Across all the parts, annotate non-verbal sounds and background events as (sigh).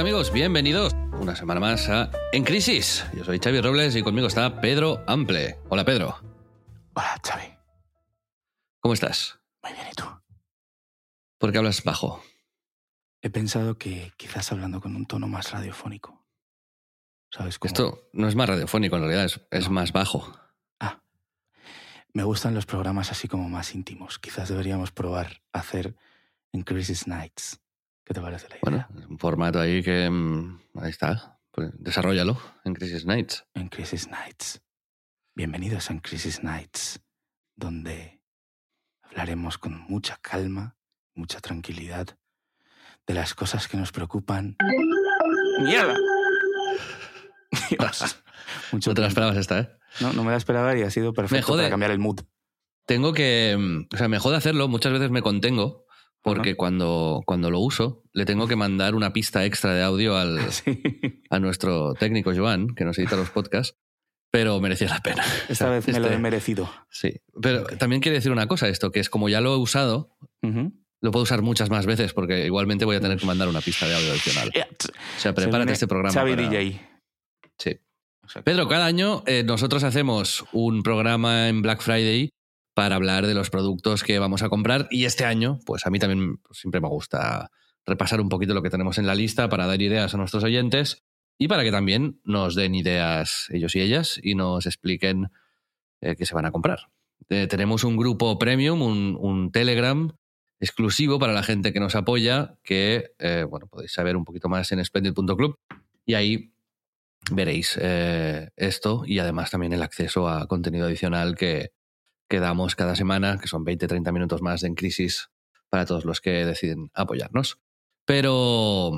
tal amigos? Bienvenidos una semana más a En Crisis. Yo soy Xavi Robles y conmigo está Pedro Ample. Hola Pedro, Hola, Xavi. ¿cómo estás? Muy bien, ¿y tú? ¿Por qué hablas bajo? He pensado que quizás hablando con un tono más radiofónico. ¿Sabes cómo? Esto no es más radiofónico en realidad, es, es más bajo. Ah. Me gustan los programas así como más íntimos. Quizás deberíamos probar hacer en Crisis Nights. ¿Qué te parece la idea? Bueno, es un formato ahí que... mm, Ahí está. Pues desarrollalo en Crisis Nights. En Crisis Nights. Bienvenidos en Crisis Nights, donde hablaremos con mucha calma, mucha tranquilidad de las cosas que nos preocupan. ¡Mierda! (laughs) Dios. Mucho No te la esperabas esta, ¿eh? No, no me la esperaba y ha sido perfecto jode. para cambiar el mood. Tengo que... mm, O sea, me jode hacerlo, muchas veces me contengo porque Ajá. cuando, cuando lo uso le tengo que mandar una pista extra de audio al, (laughs) Sí. a nuestro técnico Joan, que nos edita los podcasts, pero merecía la pena. O Esta sea, (laughs) vez me lo este- he merecido. Sí, pero también quiere decir una cosa esto, que es como ya lo he usado, lo puedo usar muchas más veces porque igualmente voy a tener que mandar una pista de audio adicional. (laughs) O sea, prepárate este programa. Xavi para- DJ. Sí. Exacto. Pedro, cada año eh, nosotros hacemos un programa en Black Friday para hablar de los productos que vamos a comprar y este año, pues a mí también pues, siempre me gusta repasar un poquito lo que tenemos en la lista para dar ideas a nuestros oyentes y para que también nos den ideas ellos y ellas y nos expliquen eh, qué se van a comprar. Eh, tenemos un grupo premium, un, Telegram exclusivo para la gente que nos apoya, que eh, bueno, podéis saber un poquito más en splendid.club y ahí veréis esto y además también el acceso a contenido adicional que, que damos cada semana, que son 20-30 minutos más En Crisis para todos los que deciden apoyarnos. Pero,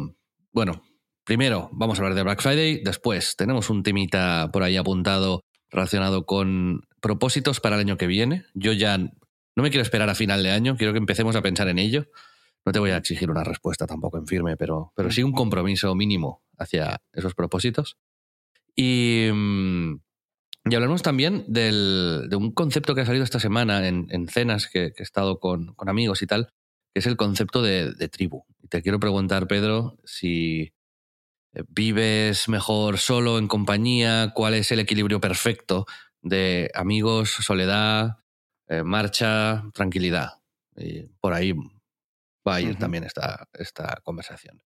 bueno, primero vamos a hablar de Black Friday, después tenemos un temita por ahí apuntado relacionado con propósitos para el año que viene. Yo ya no me quiero esperar a final de año, quiero que empecemos a pensar en ello. No te voy a exigir una respuesta tampoco en firme, pero, pero sí un compromiso mínimo hacia esos propósitos. Y, mm, y hablamos también del- de un concepto que ha salido esta semana en, en cenas que, que he estado con, con amigos y tal, que es el concepto de, de tribu. Y te quiero preguntar, Pedro, si eh, vives mejor solo, en compañía, cuál es el equilibrio perfecto de amigos, soledad, eh, marcha, tranquilidad. Y por ahí va a ir también esta, esta conversación.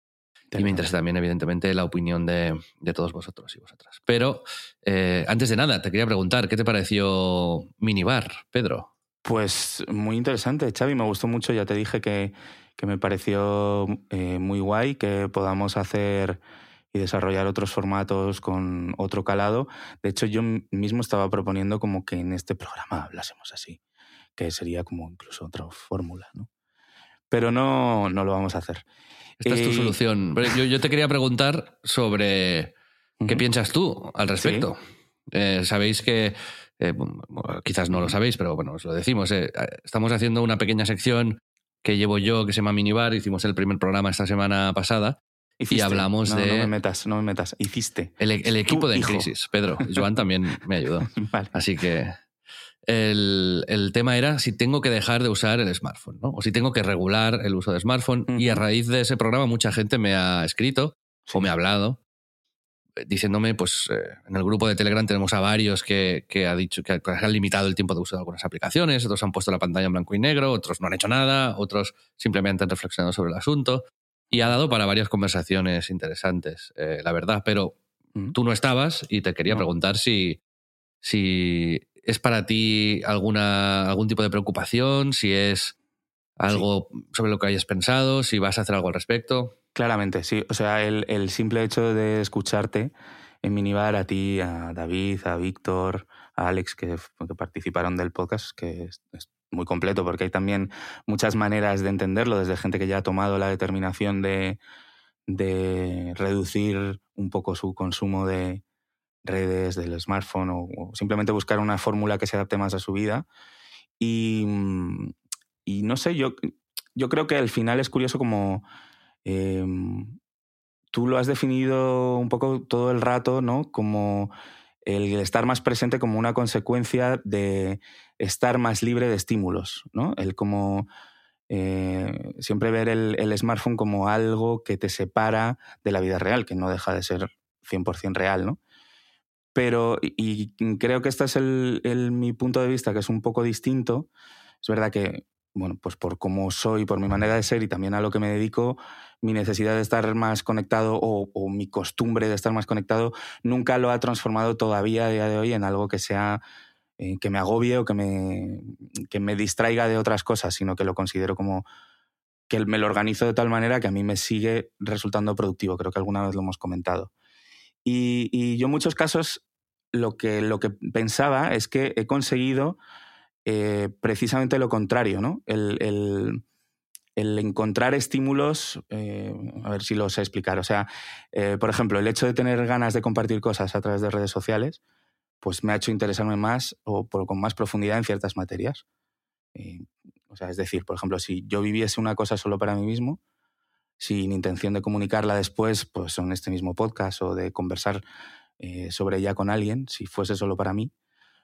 Y me interesa también, evidentemente, la opinión de, de todos vosotros y vosotras. Pero eh, antes de nada, te quería preguntar, ¿qué te pareció Minibar, Pedro? Pues muy interesante, Xavi. Me gustó mucho. Ya te dije que, que me pareció eh, muy guay que podamos hacer y desarrollar otros formatos con otro calado. De hecho, yo mismo estaba proponiendo como que en este programa hablásemos así, que sería como incluso otra fórmula, ¿no? Pero no, no lo vamos a hacer. Esta es tu solución. Yo, yo te quería preguntar sobre qué piensas tú al respecto. Eh, Sabéis que, eh, quizás no lo sabéis, pero bueno, os lo decimos. eh, estamos haciendo una pequeña sección que llevo yo, que se llama Minibar. Hicimos el primer programa esta semana pasada. Hiciste. hablamos No, de- No me metas, no me metas. Hiciste. El, el equipo de En hijo. Crisis, Pedro. Joan también me ayudó. (laughs) Vale. Así que el, el tema era si tengo que dejar de usar el smartphone, ¿no? O si tengo que regular el uso de smartphone. Y a raíz de ese programa mucha gente me ha escrito o me ha hablado eh, diciéndome, pues eh, en el grupo de Telegram tenemos a varios que, que ha dicho que han limitado el tiempo de uso de algunas aplicaciones, otros han puesto la pantalla en blanco y negro, otros no han hecho nada, otros simplemente han reflexionado sobre el asunto. Y ha dado para varias conversaciones interesantes, eh, la verdad. Pero tú no estabas y te quería No. preguntar si, si es para ti alguna, algún tipo de preocupación, si es algo sobre lo que hayas pensado, si vas a hacer algo al respecto. Claramente, sí. O sea, el, el simple hecho de escucharte en Minibar a ti, a David, a Víctor, a Alex, que, que participaron del podcast, que es, es, muy completo, porque hay también muchas maneras de entenderlo, desde gente que ya ha tomado la determinación de, de reducir un poco su consumo de redes, del smartphone, o, simplemente buscar una fórmula que se adapte más a su vida. Y, y no sé, yo, yo creo que al final es curioso como... Eh, tú lo has definido un poco todo el rato, ¿no? Como el estar más presente como una consecuencia de estar más libre de estímulos, ¿no? El como eh, siempre ver el, el, smartphone como algo que te separa de la vida real, que no deja de ser 100% real, ¿no? Pero, y, creo que este es el, mi punto de vista, que es un poco distinto. Es verdad que, bueno, pues por cómo soy, por mi manera de ser y también a lo que me dedico, mi necesidad de estar más conectado o, o, mi costumbre de estar más conectado nunca lo ha transformado todavía a día de hoy en algo que sea eh, que me agobie o que me, que me distraiga de otras cosas, sino que lo considero como que me lo organizo de tal manera que a mí me sigue resultando productivo. Creo que alguna vez lo hemos comentado. Y, y yo en muchos casos lo que, lo que pensaba es que he conseguido eh, precisamente lo contrario, ¿no? El, el, el encontrar estímulos, eh, a ver si lo sé explicar. O sea, eh, por ejemplo, el hecho de tener ganas de compartir cosas a través de redes sociales, pues me ha hecho interesarme más o por, con más profundidad en ciertas materias. O sea, es decir, por ejemplo, si yo viviese una cosa solo para mí mismo, sin intención de comunicarla después, pues en este mismo podcast o de conversar eh, sobre ella con alguien, si fuese solo para mí,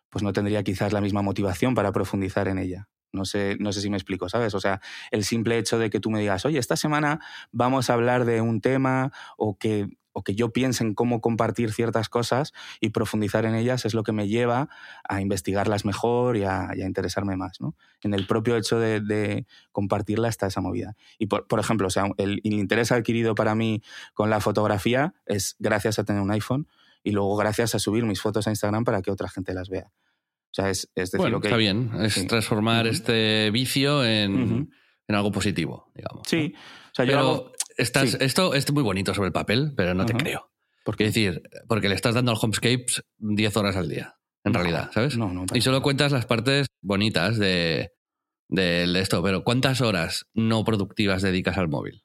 pues no tendría quizás la misma motivación para profundizar en ella. No sé, no sé si me explico, ¿sabes? O sea, el simple hecho de que tú me digas, oye, esta semana vamos a hablar de un tema o que o que yo piense en cómo compartir ciertas cosas y profundizar en ellas es lo que me lleva a investigarlas mejor y a, y a interesarme más. ¿no? En el propio hecho de, de, compartirla está esa movida. Y por, por ejemplo, o sea, el, el, interés adquirido para mí con la fotografía es gracias a tener un iPhone y luego gracias a subir mis fotos a Instagram para que otra gente las vea. O sea, es, es decir, bueno, que... Está bien, es sí. transformar uh -huh. este vicio en, uh -huh. en, algo positivo, digamos. Sí. O sea, yo Pero hago... estás, sí. esto es muy bonito sobre el papel, pero no uh -huh. te creo. ¿Por qué? Es decir, porque le estás dando al Homescapes 10 horas al día, en no, realidad, ¿sabes? No, no, y solo cuentas las partes bonitas de, de, de esto, pero ¿cuántas horas no productivas dedicas al móvil?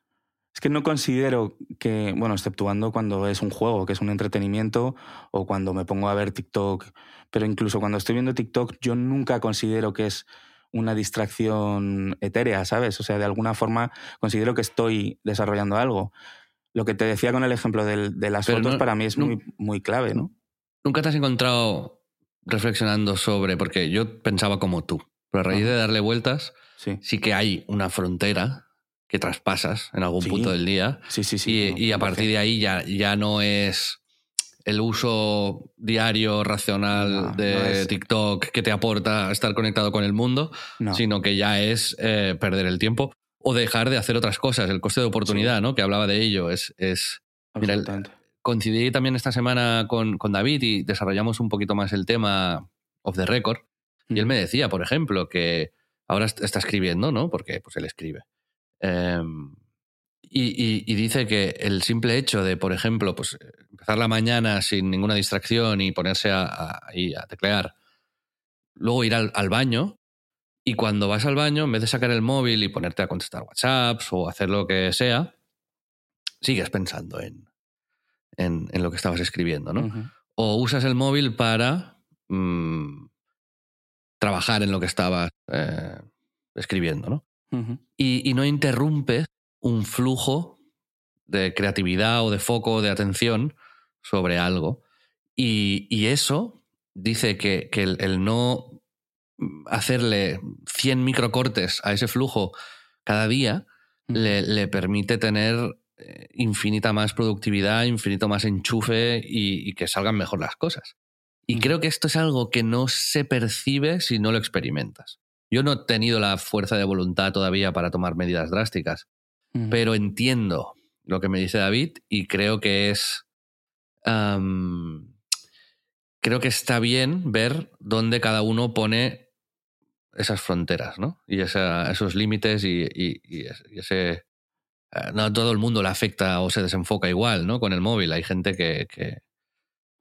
Es que no considero que, bueno, exceptuando cuando es un juego, que es un entretenimiento, o cuando me pongo a ver TikTok, pero incluso cuando estoy viendo TikTok, yo nunca considero que es una distracción etérea, ¿sabes? O sea, de alguna forma considero que estoy desarrollando algo. Lo que te decía con el ejemplo de, de las pero fotos no, para mí es no, muy, muy clave, ¿no? ¿Nunca te has encontrado reflexionando sobre, porque yo pensaba como tú, pero a raíz de darle vueltas, sí, sí que hay una frontera que traspasas en algún sí. punto del día. Sí, sí, sí. Y, no, y a partir de ahí ya, ya no es el uso diario, racional no, de no es... TikTok que te aporta estar conectado con el mundo, sino que ya es eh, perder el tiempo o dejar de hacer otras cosas. El coste de oportunidad, sí. ¿no? Que hablaba de ello. Es. es mira, el, coincidí también esta semana con, con, David y desarrollamos un poquito más el tema of the record. Mm. Y él me decía, por ejemplo, que ahora está escribiendo, ¿no? Porque pues él escribe. Eh, y, y, y, dice que el simple hecho de, por ejemplo, pues empezar la mañana sin ninguna distracción y ponerse a, a, a teclear, luego ir al, al, baño y cuando vas al baño, en vez de sacar el móvil y ponerte a contestar WhatsApps o hacer lo que sea, sigues pensando en, en, en lo que estabas escribiendo, ¿no? Uh -huh. O usas el móvil para mmm, trabajar en lo que estabas eh, escribiendo, ¿no? Uh -huh. y, y no interrumpes un flujo de creatividad o de foco de atención sobre algo. Y, y eso dice que, que el, el, no hacerle 100 microcortes a ese flujo cada día mm. le, le, permite tener eh, infinita más productividad, infinito más enchufe y, y que salgan mejor las cosas. Y mm. creo que esto es algo que no se percibe si no lo experimentas. Yo no he tenido la fuerza de voluntad todavía para tomar medidas drásticas, pero entiendo lo que me dice David y creo que es. Um, creo que está bien ver dónde cada uno pone esas fronteras, ¿no? Y esa, esos límites y, y, y, ese, eh, no a todo el mundo le afecta o se desenfoca igual, ¿no? Con el móvil. Hay gente que, que,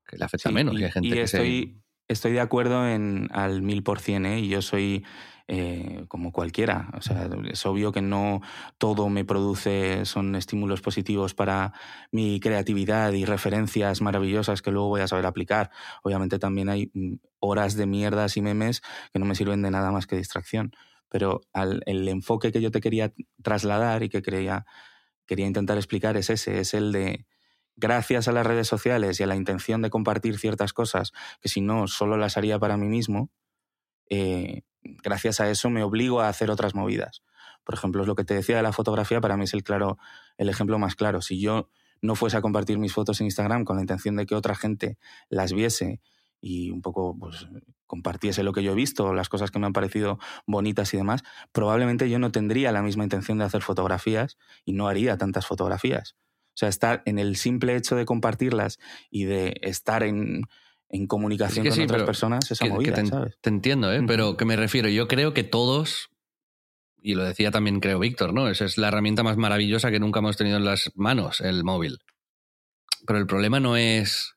que le afecta Sí, menos. y, hay gente y que estoy, estoy de acuerdo en, al mil por cien, ¿eh? Y yo soy eh, como cualquiera. O sea, es obvio que no todo me produce, son estímulos positivos para mi creatividad y referencias maravillosas que luego voy a saber aplicar. Obviamente también hay mm, horas de mierdas y memes que no me sirven de nada más que distracción. Pero al- el enfoque que yo te quería trasladar y que quería, quería intentar explicar es ese, es el de gracias a las redes sociales y a la intención de compartir ciertas cosas que si no solo las haría para mí mismo, eh, gracias a eso me obligo a hacer otras movidas. Por ejemplo, es lo que te decía de la fotografía, para mí es el, claro, el ejemplo más claro. Si yo no fuese a compartir mis fotos en Instagram con la intención de que otra gente las viese y un poco pues, compartiese lo que yo he visto, las cosas que me han parecido bonitas y demás, probablemente yo no tendría la misma intención de hacer fotografías y no haría tantas fotografías. O sea, estar en el simple hecho de compartirlas y de estar en, en comunicación Es que con sí, otras personas, esa que- que te, ¿sabes? te entiendo, ¿eh? Pero que me refiero, yo creo que todos, y lo decía también creo Víctor, ¿no? Esa es la herramienta más maravillosa que nunca hemos tenido en las manos, el móvil. Pero el problema no es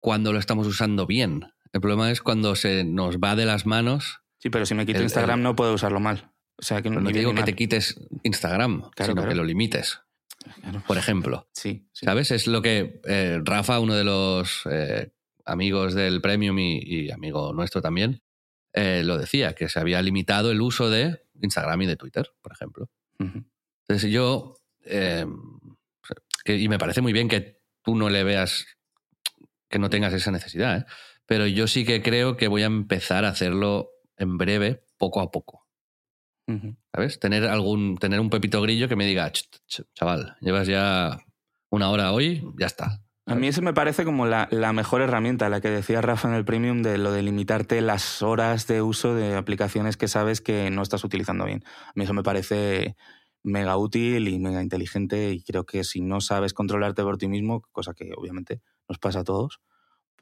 cuando lo estamos usando bien. El problema es cuando se nos va de las manos. Sí, pero si me quito el- Instagram el- no puedo usarlo mal. O sea, que no bien digo que te quites Instagram, Claro, sino claro. que lo limites, Claro. por ejemplo. Sí, sí. ¿Sabes? Es lo que eh, Rafa, uno de los eh, amigos del Premium y, y amigo nuestro también, eh, lo decía, que se había limitado el uso de Instagram y de Twitter, por ejemplo. Entonces yo, eh, que- y me parece muy bien que tú no le veas, que no tengas esa necesidad, ¿eh? pero yo sí que creo que voy a empezar a hacerlo en breve, poco a poco. ¿Sabes? Tener algún, tener un pepito grillo que me diga, "Ch, ch, chaval, llevas ya una hora hoy, ya está. A mí eso me parece como la, la mejor herramienta, la que decía Rafa en el Premium, de lo de limitarte las horas de uso de aplicaciones que sabes que no estás utilizando bien. A mí eso me parece mega útil y mega inteligente y creo que si no sabes controlarte por ti mismo, cosa que obviamente nos pasa a todos,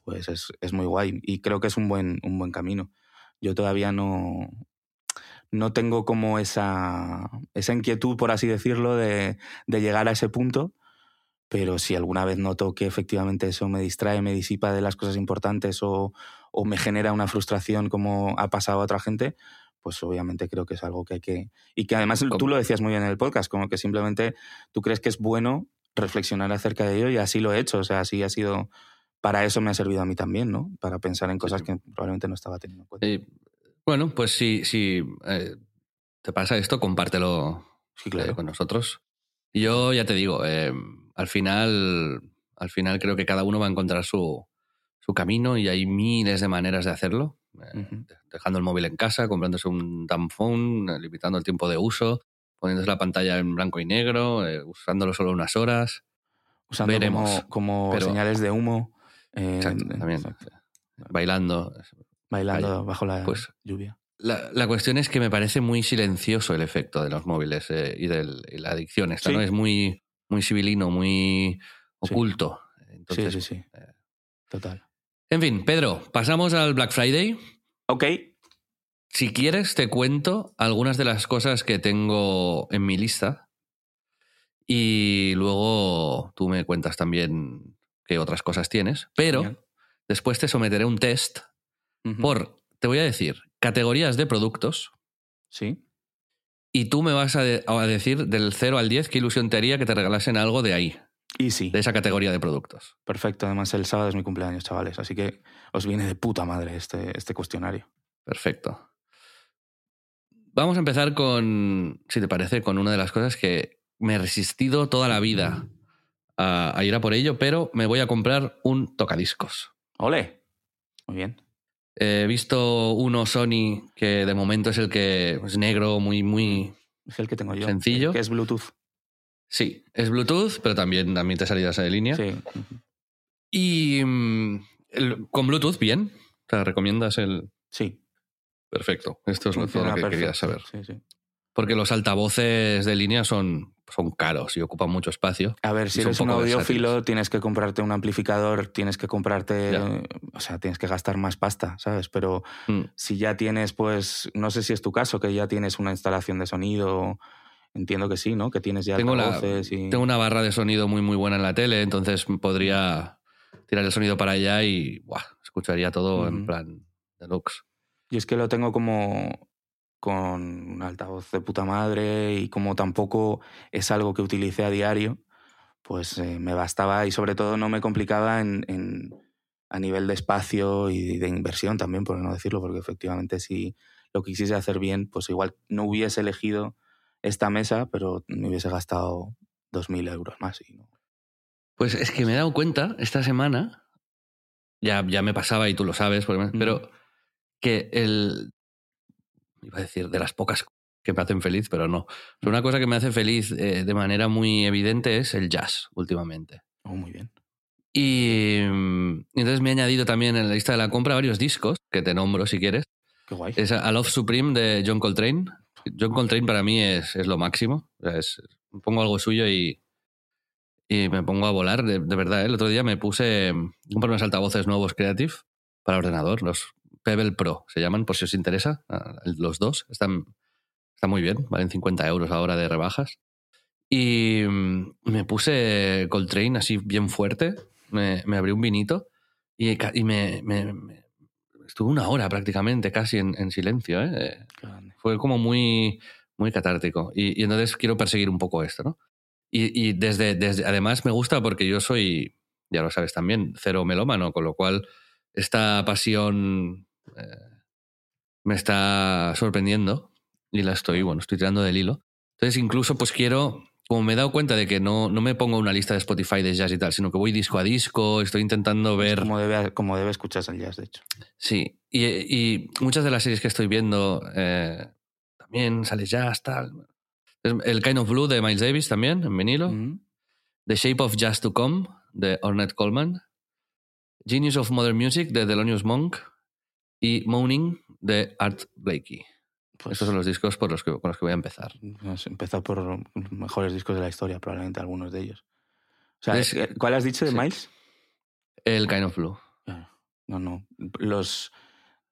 pues es, es muy guay y creo que es un buen, un buen camino. Yo todavía no, no tengo como esa, esa inquietud, por así decirlo, de, de llegar a ese punto, pero si alguna vez noto que efectivamente eso me distrae, me disipa de las cosas importantes o, o me genera una frustración como ha pasado a otra gente, pues obviamente creo que es algo que hay que... Y que además tú lo decías muy bien en el podcast, como que simplemente tú crees que es bueno reflexionar acerca de ello y así lo he hecho, o sea, así ha sido... Para eso me ha servido a mí también, ¿no? Para pensar en cosas que probablemente no estaba teniendo en cuenta. Y, bueno, pues si, si eh, te pasa esto, compártelo Sí, claro. eh, con nosotros. Yo ya te digo, eh, al final, al final creo que cada uno va a encontrar su, su camino y hay miles de maneras de hacerlo. Eh. Dejando el móvil en casa, comprándose un phone, eh, limitando el tiempo de uso, poniéndose la pantalla en blanco y negro, eh, usándolo solo unas horas. Usando veremos, como, como pero- señales de humo. eh, Exacto, también. exacto. Bailando. Bailando Vaya, bajo la pues- lluvia. La, la cuestión es que me parece muy silencioso el efecto de los móviles eh, y de la adicción esta, Sí. ¿no? Es muy, muy civilino, muy Sí. oculto. Entonces, sí, sí, sí. eh, Total. En fin, Pedro, pasamos al Black Friday. Ok. Si quieres, te cuento algunas de las cosas que tengo en mi lista. Y luego tú me cuentas también qué otras cosas tienes. Pero Genial. después te someteré a un test por, te voy a decir, categorías de productos. Sí. Y tú me vas a, de- a decir del 0 al 10 qué ilusión te haría que te regalasen algo de ahí, Easy. de esa categoría de productos. Perfecto. Además, el sábado es mi cumpleaños, chavales. Así que os viene de puta madre este, este cuestionario. Perfecto. Vamos a empezar con, si te parece, con una de las cosas que me he resistido toda la vida a, a ir a por ello, pero me voy a comprar un tocadiscos. ¡Ole! Muy bien. He visto uno Sony que de momento es el que es negro, muy, muy... Es el que tengo yo. Sencillo. Que es Bluetooth. Sí, es Bluetooth, pero también admite salidas de línea. Sí. Y mm, el- con Bluetooth, bien. Sea, recomiendas el... Sí. Perfecto. Esto es lo, todo Funciona lo que quería perfecto. saber. Sí, sí. Porque los altavoces de línea son, son caros y ocupan mucho espacio. A ver, si eres un audiófilo, versátiles. tienes que comprarte un amplificador, tienes que comprarte. Ya. O sea, tienes que gastar más pasta, ¿sabes? Pero Mm. si ya tienes, pues, no sé si es tu caso, que ya tienes una instalación de sonido entiendo que sí, ¿no? Que tienes ya Tengo, la, altavoces y... tengo una barra de sonido muy, muy buena en la tele, entonces podría tirar el sonido para allá y buah, escucharía todo en plan deluxe. Y es que lo tengo como con un altavoz de puta madre y como tampoco es algo que utilice a diario, pues eh, me bastaba y sobre todo no me complicaba en, en- a nivel de espacio y de inversión también, por no decirlo, porque efectivamente si lo quisiese hacer bien, pues igual no hubiese elegido esta mesa, pero me hubiese gastado 2.000 euros más. Y no. Pues es que me he dado cuenta esta semana, ya, ya me pasaba y tú lo sabes, porque pero que el. Iba a decir, de las pocas que me hacen feliz, pero no. Pero una cosa que me hace feliz eh, de manera muy evidente es el jazz últimamente. Oh, muy bien. Y, mm, y entonces me he añadido también en la lista de la compra varios discos, que te nombro si quieres. Qué guay. Es A Love Supreme de John Coltrane. John Coltrane para mí es, es lo máximo. O sea, es- pongo algo suyo y, y me pongo a volar. De, de verdad, ¿eh? el otro día me puse. Compré unos altavoces nuevos Creative para ordenador, los Pebble Pro se llaman, por si os interesa. Ah, Los dos están, están muy bien, valen 50 euros ahora de rebajas. Y mm, me puse Coltrane así bien fuerte, me, me abrí un vinito y, me, me- me- estuve una hora prácticamente casi en, en silencio. ¿eh? Grande. Fue como muy, muy catártico. Y, y entonces quiero perseguir un poco esto, ¿no? Y, y desde, desde, además me gusta porque yo soy, ya lo sabes también, cero melómano, con lo cual esta pasión eh, me está sorprendiendo y la estoy, bueno, estoy tirando del hilo. Entonces incluso pues quiero, como me he dado cuenta de que no, no me pongo una lista de Spotify de jazz y tal, sino que voy disco a disco, estoy intentando ver... Como debe, como debe escucharse el jazz, de hecho. Sí, y, y muchas de las series que estoy viendo eh, también sale jazz, tal. El Kind of Blue de Miles Davis también, en vinilo. Mm. The Shape of Jazz to Come de Ornette Coleman. Genius of Modern Music de Thelonious Monk. Y Moaning de Art Blakey. Pues Estos son los discos por los que, con los que voy a empezar. Hemos empezado por los mejores discos de la historia, probablemente algunos de ellos. O sea, Es- eh, ¿cuál has dicho de sí. Miles? El Kind of Blue. Claro. No, no. Los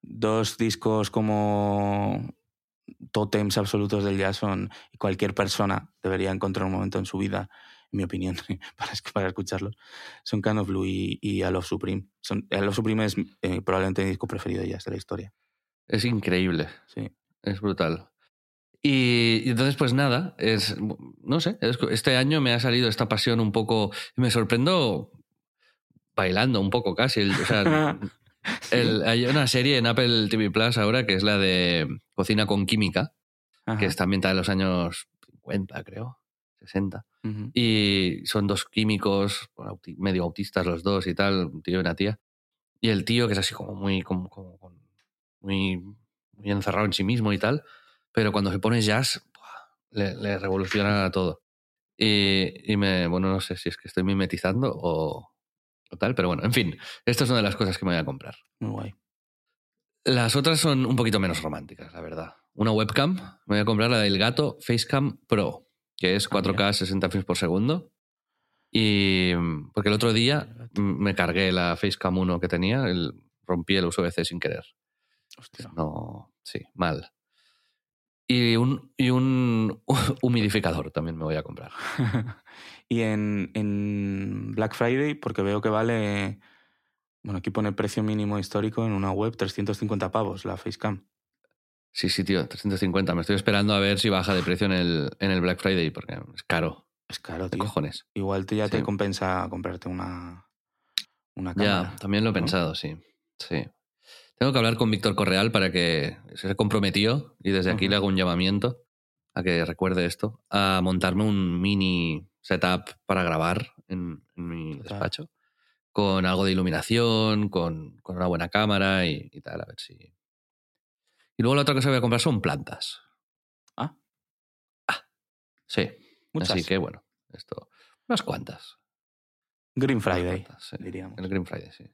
dos discos como tótems absolutos del jazz son cualquier persona debería encontrar un momento en su vida, mi opinión, (laughs) para, para escucharlos. Son Kind of Blue y, y A Love Supreme. Son, A Love Supreme es eh, probablemente mi disco preferido de jazz de la historia. Es increíble. Sí. Es brutal. Y, y entonces, pues nada, es, no sé, es- este año me ha salido esta pasión un poco, me sorprendo bailando un poco casi. el- o sea, (laughs) el- hay una serie en Apple TV Plus ahora que es la de Cocina con Química, Ajá. que está ambientada en los años 50, creo, 60. Ujú. Y son dos químicos, medio autistas los dos y tal, un tío y una tía. Y el tío, que es así como muy, como, como- muy, muy encerrado en sí mismo y tal, pero cuando se pone jazz, le, le revoluciona todo. Y, y me, bueno, no sé si es que estoy mimetizando o, o tal, pero bueno, en fin, esto es una de las cosas que me voy a comprar. Muy guay. Las otras son un poquito menos románticas, la verdad. Una webcam, me voy a comprar la del gato Facecam Pro, que es Ah, 4K 60 frames por segundo. Y mm, porque el otro día me cargué la Facecam 1 que tenía, el- rompí el USB-C sin querer. Hostia. No, sí, mal. Y un, y un (laughs) humidificador también me voy a comprar. (laughs) y en, en Black Friday, porque veo que vale. Bueno, aquí pone precio mínimo histórico en una web 350 pavos la Facecam. Sí, sí, tío, 350. Me estoy esperando a ver si baja de precio en el, en el Black Friday, porque es caro, Es caro, tío. cojones. Igual te, ya te compensa comprarte una, una cámara. Ya, también lo he ¿no? pensado, sí. Sí. Tengo que hablar con Víctor Correal para que se comprometió, y desde aquí le hago un llamamiento a que recuerde esto, a montarme un mini setup para grabar en, en mi Total. despacho, con algo de iluminación, con, con una buena cámara y, y tal, a ver si... Y luego la otra cosa que voy a comprar son plantas. Ah. Sí. Muchas. Así que bueno, esto... Unas cuantas. Green Friday, cuantas, sí. diríamos. El Green Friday, sí.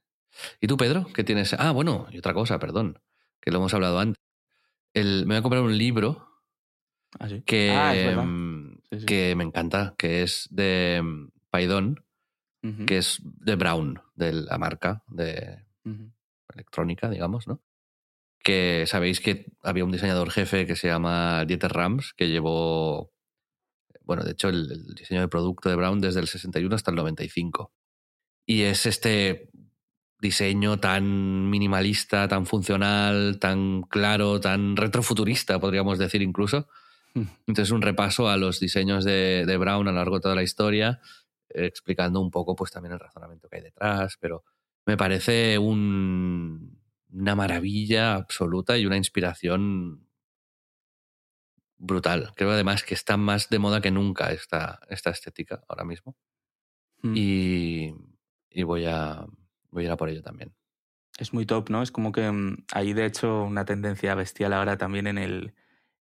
¿Y tú, Pedro? ¿Qué tienes? Ah, bueno, y otra cosa, perdón, que lo hemos hablado antes. El, me voy a comprar un libro Ah, sí. que, Ah, mm, Sí, sí. que me encanta, que es de mm, Paidón, que es de Brown, de la marca de electrónica, digamos, ¿no? Que sabéis que había un diseñador jefe que se llama Dieter Rams, que llevó bueno, de hecho, el, el, diseño de producto de Brown desde el 61 hasta el 95. Y es este diseño tan minimalista, tan funcional, tan claro, tan retrofuturista, podríamos decir incluso. Hmm. Entonces, un repaso a los diseños de, de Brown a lo largo de toda la historia, eh, explicando un poco pues también el razonamiento que hay detrás, pero me parece un, una maravilla absoluta y una inspiración brutal. Creo además que está más de moda que nunca esta, esta estética ahora mismo. Mm. Y, y, voy, a, voy a ir a por ello también. Es muy top, ¿no? Es como que um, hay de hecho una tendencia bestial ahora también en el,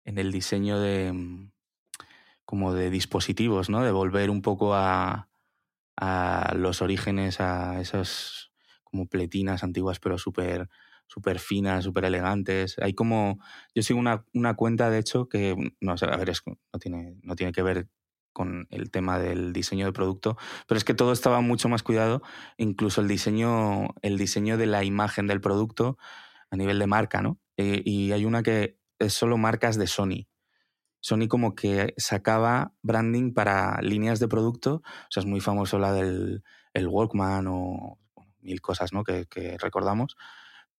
en el diseño de mm, como de dispositivos, ¿no? De volver un poco a, a los orígenes, a esas como pletinas antiguas, pero súper súper finas, súper elegantes. Hay como. Yo sigo una, una, cuenta, de hecho, que. No, a ver, es, no, tiene, no tiene que ver con el tema del diseño de producto, pero es que todo estaba mucho más cuidado, incluso el diseño, el diseño de la imagen del producto a nivel de marca, ¿no? Eh, y hay una que es solo marcas de Sony. Sony como que sacaba branding para líneas de producto, o sea, es muy famoso la del el Walkman o mil cosas, ¿no? Que recordamos,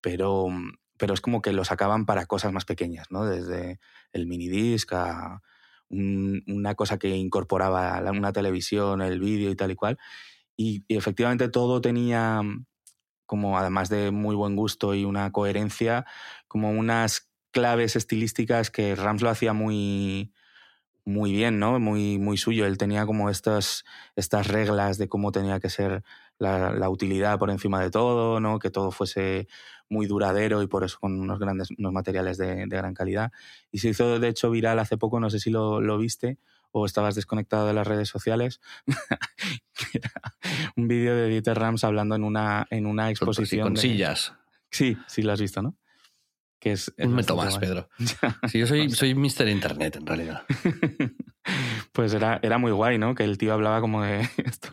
pero, mm, pero es como que lo sacaban para cosas más pequeñas, ¿no? Desde el minidisc a una cosa que incorporaba una televisión, el vídeo y tal y cual. Y, efectivamente todo tenía mm, como, además de muy buen gusto y una coherencia, como unas claves estilísticas que Rams lo hacía muy, muy bien, ¿no? Muy, muy suyo. Él tenía como estas, estas reglas de cómo tenía que ser la, la, utilidad por encima de todo, ¿no? Que todo fuese muy duradero y por eso con unos grandes unos materiales de, de gran calidad. Y se hizo, de hecho, viral hace poco, no sé si lo, lo viste o estabas desconectado de las redes sociales. (laughs) un vídeo de Dieter Rams hablando en una, en una exposición. Con sillas. Sí, sí lo has visto, ¿no? Que es, un me más, Pedro. (laughs) sí, yo soy, soy Mr. Internet, en realidad. (laughs) pues era, era muy guay, ¿no? Que el tío hablaba como de (laughs) esto.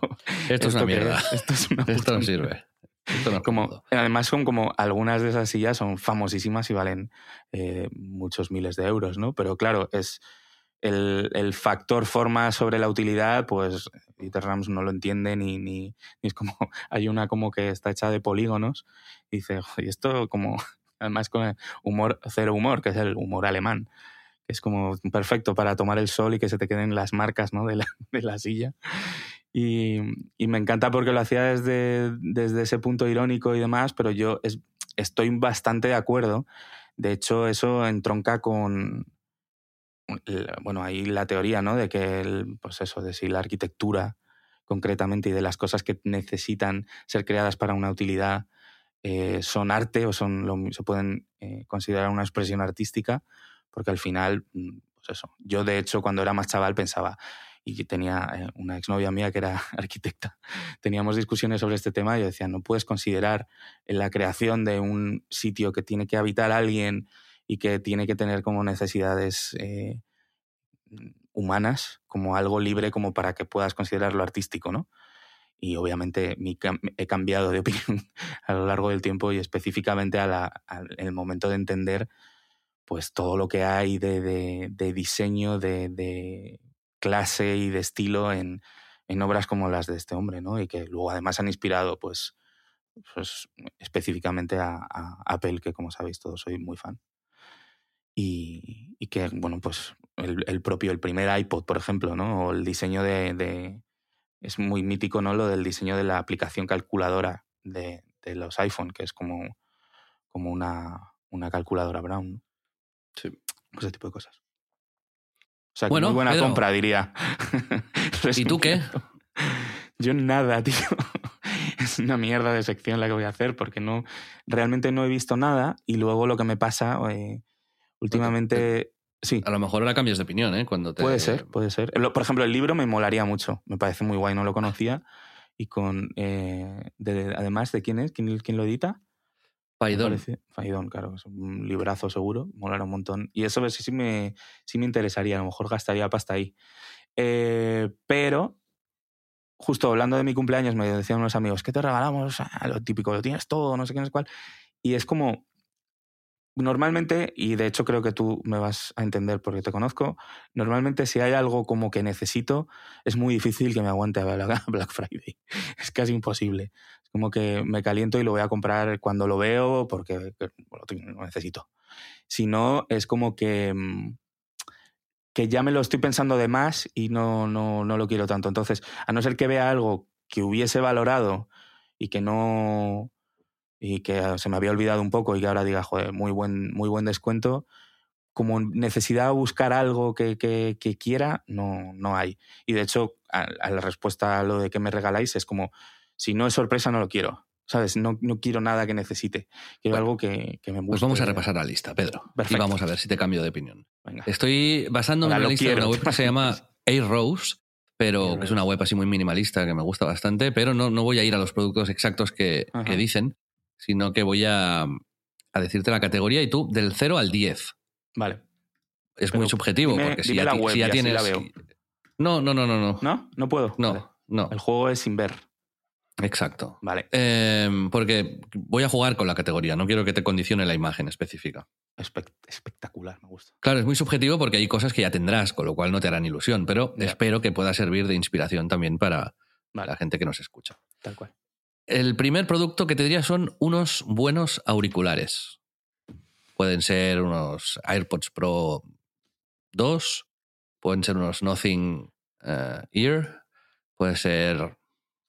Esto, es una mierda. esto, es una esto no sirve. Esto no como, además son como algunas de esas sillas son famosísimas y valen eh, muchos miles de euros, ¿no? Pero claro, es el, el, factor forma sobre la utilidad, pues Dieter Rams no lo entiende ni, ni, ni, es como hay una como que está hecha de polígonos y dice, y esto como además con humor, cero humor, que es el humor alemán, que es como perfecto para tomar el sol y que se te queden las marcas ¿no? de, la, (laughs) de, la, silla. Y, y, me encanta porque lo hacía desde, desde ese punto irónico y demás, pero yo es, estoy bastante de acuerdo. De hecho, eso entronca con, bueno, ahí la teoría, ¿no? De que, el, pues eso, de si la arquitectura concretamente y de las cosas que necesitan ser creadas para una utilidad eh, son arte o son lo, se pueden eh, considerar una expresión artística, porque al final, mm, pues eso, yo de hecho cuando era más chaval pensaba, y tenía eh, una exnovia mía que era (laughs) arquitecta, teníamos discusiones sobre este tema y yo decía, no puedes considerar la creación de un sitio que tiene que habitar alguien y que tiene que tener como necesidades humanas como algo libre como para que puedas considerarlo artístico, ¿no? Y obviamente he cambiado de (laughs) opinión a lo largo del tiempo y específicamente a en el momento de entender pues todo lo que hay de, de, diseño, de, clase y de estilo en, obras como las de este hombre, ¿no? Y que luego además han inspirado pues, pues específicamente a, a, Apple, que como sabéis todos soy muy fan. Y, y que, bueno, pues el, el, propio, el primer iPod, por ejemplo, ¿no? O el diseño de, es muy mítico, ¿no? Lo del diseño de la aplicación calculadora de, de los iPhone, que es como, como una, una calculadora Brown. ¿no? Sí. Ese tipo de cosas. O sea, bueno, muy buena compra, diría. (laughs) ¿Y tú qué? Yo nada, (laughs) tío. Es una mierda de sección la que voy a hacer porque no realmente no he visto nada y luego lo que me pasa eh, últimamente Sí. A lo mejor ahora cambias de opinión, ¿eh? Cuando te... Puede ser, puede ser. Por ejemplo, el libro me molaría mucho. Me parece muy guay, no lo conocía. Y con. Eh, además, ¿de quién es? ¿Quién, quién lo edita? Faidón. Faidón, claro. Es un librazo seguro. Molará un montón. Y eso sí, sí, me, sí me interesaría. A lo mejor gastaría pasta ahí. Eh, pero. Justo hablando de mi cumpleaños, me decían unos amigos, ¿qué te regalamos? Ah, lo típico, lo tienes todo, no sé qué, no sé cuál. Y es como normalmente, y de hecho creo que tú me vas a entender porque te conozco, normalmente si hay algo como que necesito, es muy difícil que me aguante a (laughs) Black Friday. Es casi imposible. Es como que me caliento y lo voy a comprar cuando lo veo porque lo necesito. Si no, es como que, mm, que ya me lo estoy pensando de más y no, no, no lo quiero tanto. Entonces, a no ser que vea algo que hubiese valorado y que no y que se me había olvidado un poco y que ahora diga, joder, muy buen, muy buen descuento, como necesidad de buscar algo que, que, quiera, no, no hay. Y de hecho, a, la respuesta a lo de que me regaláis es como, si no es sorpresa, no lo quiero. ¿Sabes? No, no quiero nada que necesite. Quiero algo que, que, me guste. Pues vamos a repasar la lista, Pedro. Y vamos a ver si te cambio de opinión. Estoy basándome en la lista de una web que se llama (laughs) A Rose, pero que es una web así muy minimalista que me gusta bastante, pero no, no voy a ir a los productos exactos que, que dicen, sino que voy a, a, decirte la categoría y tú del 0 al 10. Vale. Es muy subjetivo, porque si ya, si ya tienes... No, no, no, no, no. ¿No? No puedo. No, no. El juego es sin ver. Exacto. Vale. Em, porque voy a jugar con la categoría, no quiero que te condicione la imagen específica. espectacular, me gusta. Claro, es muy subjetivo porque hay cosas que ya tendrás, con lo cual no te harán ilusión, pero espero que pueda servir de inspiración también para la gente que nos escucha. Tal cual. El primer producto que te diría son unos buenos auriculares. Pueden ser unos AirPods Pro 2, pueden ser unos Nothing eh, Ear, puede ser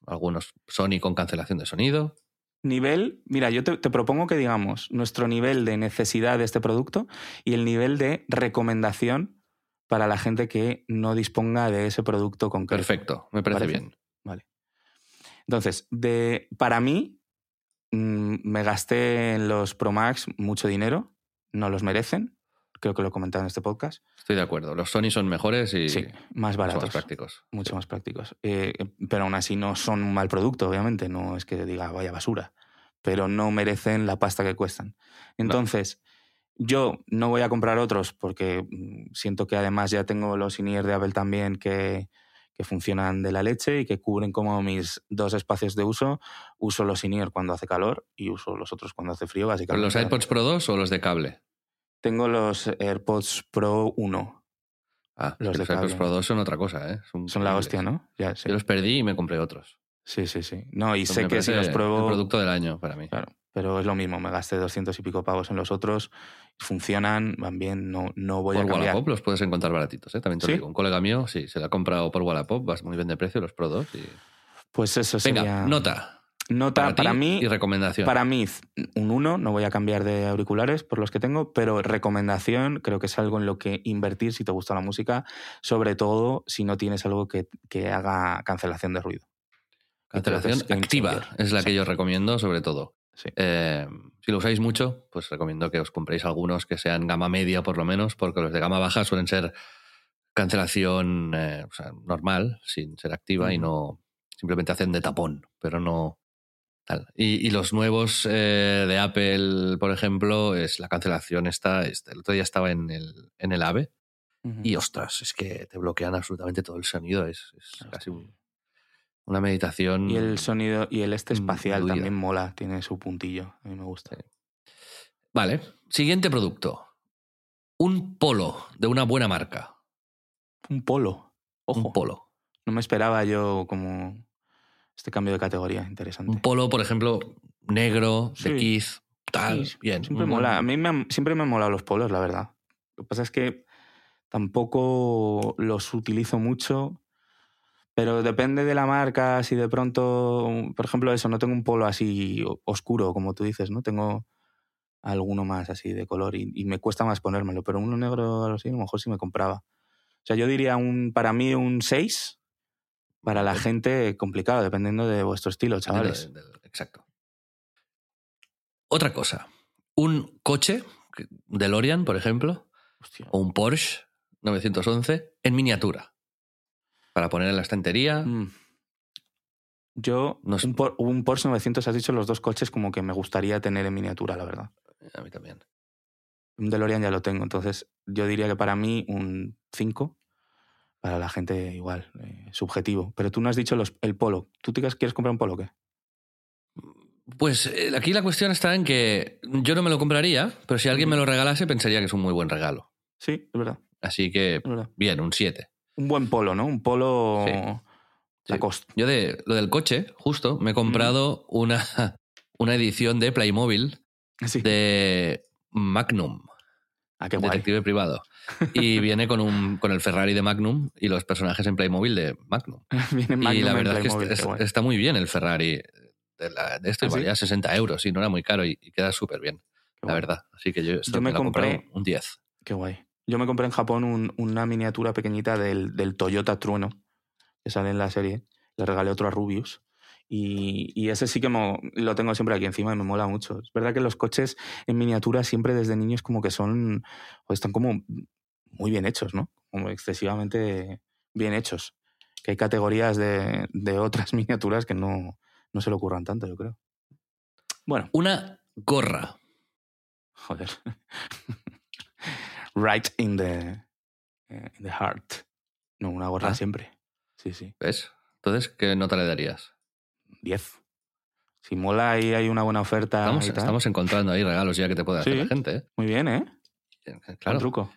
algunos Sony con cancelación de sonido. Nivel, mira, yo te, propongo que digamos nuestro nivel de necesidad de este producto y el nivel de recomendación para la gente que no disponga de ese producto concreto. Perfecto, me parece bien. Vale. Entonces, de, para mí, mm, me gasté en los Pro Max mucho dinero, no los merecen, creo que lo he comentado en este podcast. Estoy de acuerdo, los Sony son mejores y sí, más baratos. más prácticos. Mucho más prácticos. Eh, pero aún así no son un mal producto, obviamente, no es que diga vaya basura, pero no merecen la pasta que cuestan. Entonces... Yo no voy a comprar otros porque mm, siento que además ya tengo los in de Apple también que, que funcionan de la leche y que cubren como mis dos espacios de uso. Uso los in cuando hace calor y uso los otros cuando hace frío, básicamente. ¿Los AirPods Pro 2 o los de cable? Tengo los AirPods Pro 1. Ah, los, de AirPods Pro 2 son otra cosa, ¿eh? Son, la hostia, ¿no? Ya, Yo los perdí y me compré otros. Sí, sí, sí. No, y sé que si los pruebo... El producto del año para mí. Claro, pero es lo mismo. Me gasté 200 y pico pavos en los otros. Funcionan, van bien, no, no voy a cambiar. Por Wallapop los puedes encontrar baratitos, ¿eh? También te digo. Un colega mío, sí, se la ha comprado por Wallapop, vas muy bien de precio los Pro 2 y... Pues eso sería... Venga, nota. Nota para, mí. Y recomendación. Para mí, un 1, no voy a cambiar de auriculares por los que tengo, pero recomendación, creo que es algo en lo que invertir si te gusta la música, sobre todo si no tienes algo que, que haga cancelación de ruido. Cancelación activa es la que yo recomiendo, sobre todo. Eh, si lo usáis mucho, pues recomiendo que os compréis algunos que sean gama media por lo menos, porque los de gama baja suelen ser cancelación eh, normal, sin ser activa, y no simplemente hacen de tapón, pero no tal. Y, los nuevos eh, de Apple, por ejemplo, es la cancelación está, este, el otro día estaba en el, en el AVE, y ostras, es que te bloquean absolutamente todo el sonido, es, casi una meditación. Y el sonido y el este espacial también mola, tiene su puntillo. A mí me gusta. Vale. Siguiente producto. Un polo de una buena marca. Un polo. Ojo. Un polo. No me esperaba yo como este cambio de categoría. Interesante. Un polo, por ejemplo, negro, de Keith, tal. bien. Siempre mola. A mí me siempre me han molado los polos, la verdad. Lo que pasa es que tampoco los utilizo mucho. Pero depende de la marca, si de pronto, por ejemplo, eso, no tengo un polo así oscuro, como tú dices, ¿no? Tengo alguno más así de color y, me cuesta más ponérmelo, pero uno negro así a lo mejor sí me compraba. O sea, yo diría un, para mí un 6, para la gente complicado, dependiendo de vuestro estilo, chavales. exacto. Otra cosa, un coche, DeLorean, por ejemplo, o un Porsche 911 en miniatura, para poner en la estantería. Mm. Yo, un, un, Porsche 900, has dicho los dos coches como que me gustaría tener en miniatura, la verdad. A mí también. Un DeLorean ya lo tengo, entonces yo diría que para mí un 5, para la gente igual, eh, subjetivo. Pero tú no has dicho los, el polo. ¿Tú te quieres comprar un polo o qué? Pues eh, aquí la cuestión está en que yo no me lo compraría, pero si alguien me lo regalase pensaría que es un muy buen regalo. Sí, es verdad. Así que, verdad. bien, un 7. Un buen polo, ¿no? Un polo Sí. Lacoste. Yo de lo del coche, justo, me he comprado una, una edición de Playmobil Sí. de Magnum, Ah, qué guay. detective privado. Y (laughs) viene con, un, con el Ferrari de Magnum y los personajes en Playmobil de Magnum. (laughs) Viene y la en verdad es que está muy bien el Ferrari de, la- de esto, ¿Ah, y sí? valía 60 euros y no era muy caro y, y queda súper bien, Qué la guay. verdad. Así que yo, esto Yo me comprado compré- un 10. Qué guay. Yo me compré en Japón un- una miniatura pequeñita del, del Toyota Trueno, que sale en la serie. Le regalé otro a Rubius. Y, y ese sí que mo- lo tengo siempre aquí encima y me mola mucho. Es verdad que los coches en miniatura siempre desde niños como que son, o están como muy bien hechos, ¿no? Como excesivamente bien hechos. Que hay categorías de, de otras (laughs) miniaturas que no, no se le ocurran tanto, yo creo. Bueno, Una gorra. joder. (laughs) right in the, eh, in the heart. No, una gorra Ah. siempre. Sí, sí. ¿Ves? Entonces, ¿qué nota le darías? 10. Si mola y hay una buena oferta Estamos, y tal. estamos encontrando ahí regalos ya que te puede hacer Sí. la gente. ¿eh? Muy bien, ¿eh? Claro. Buen truco.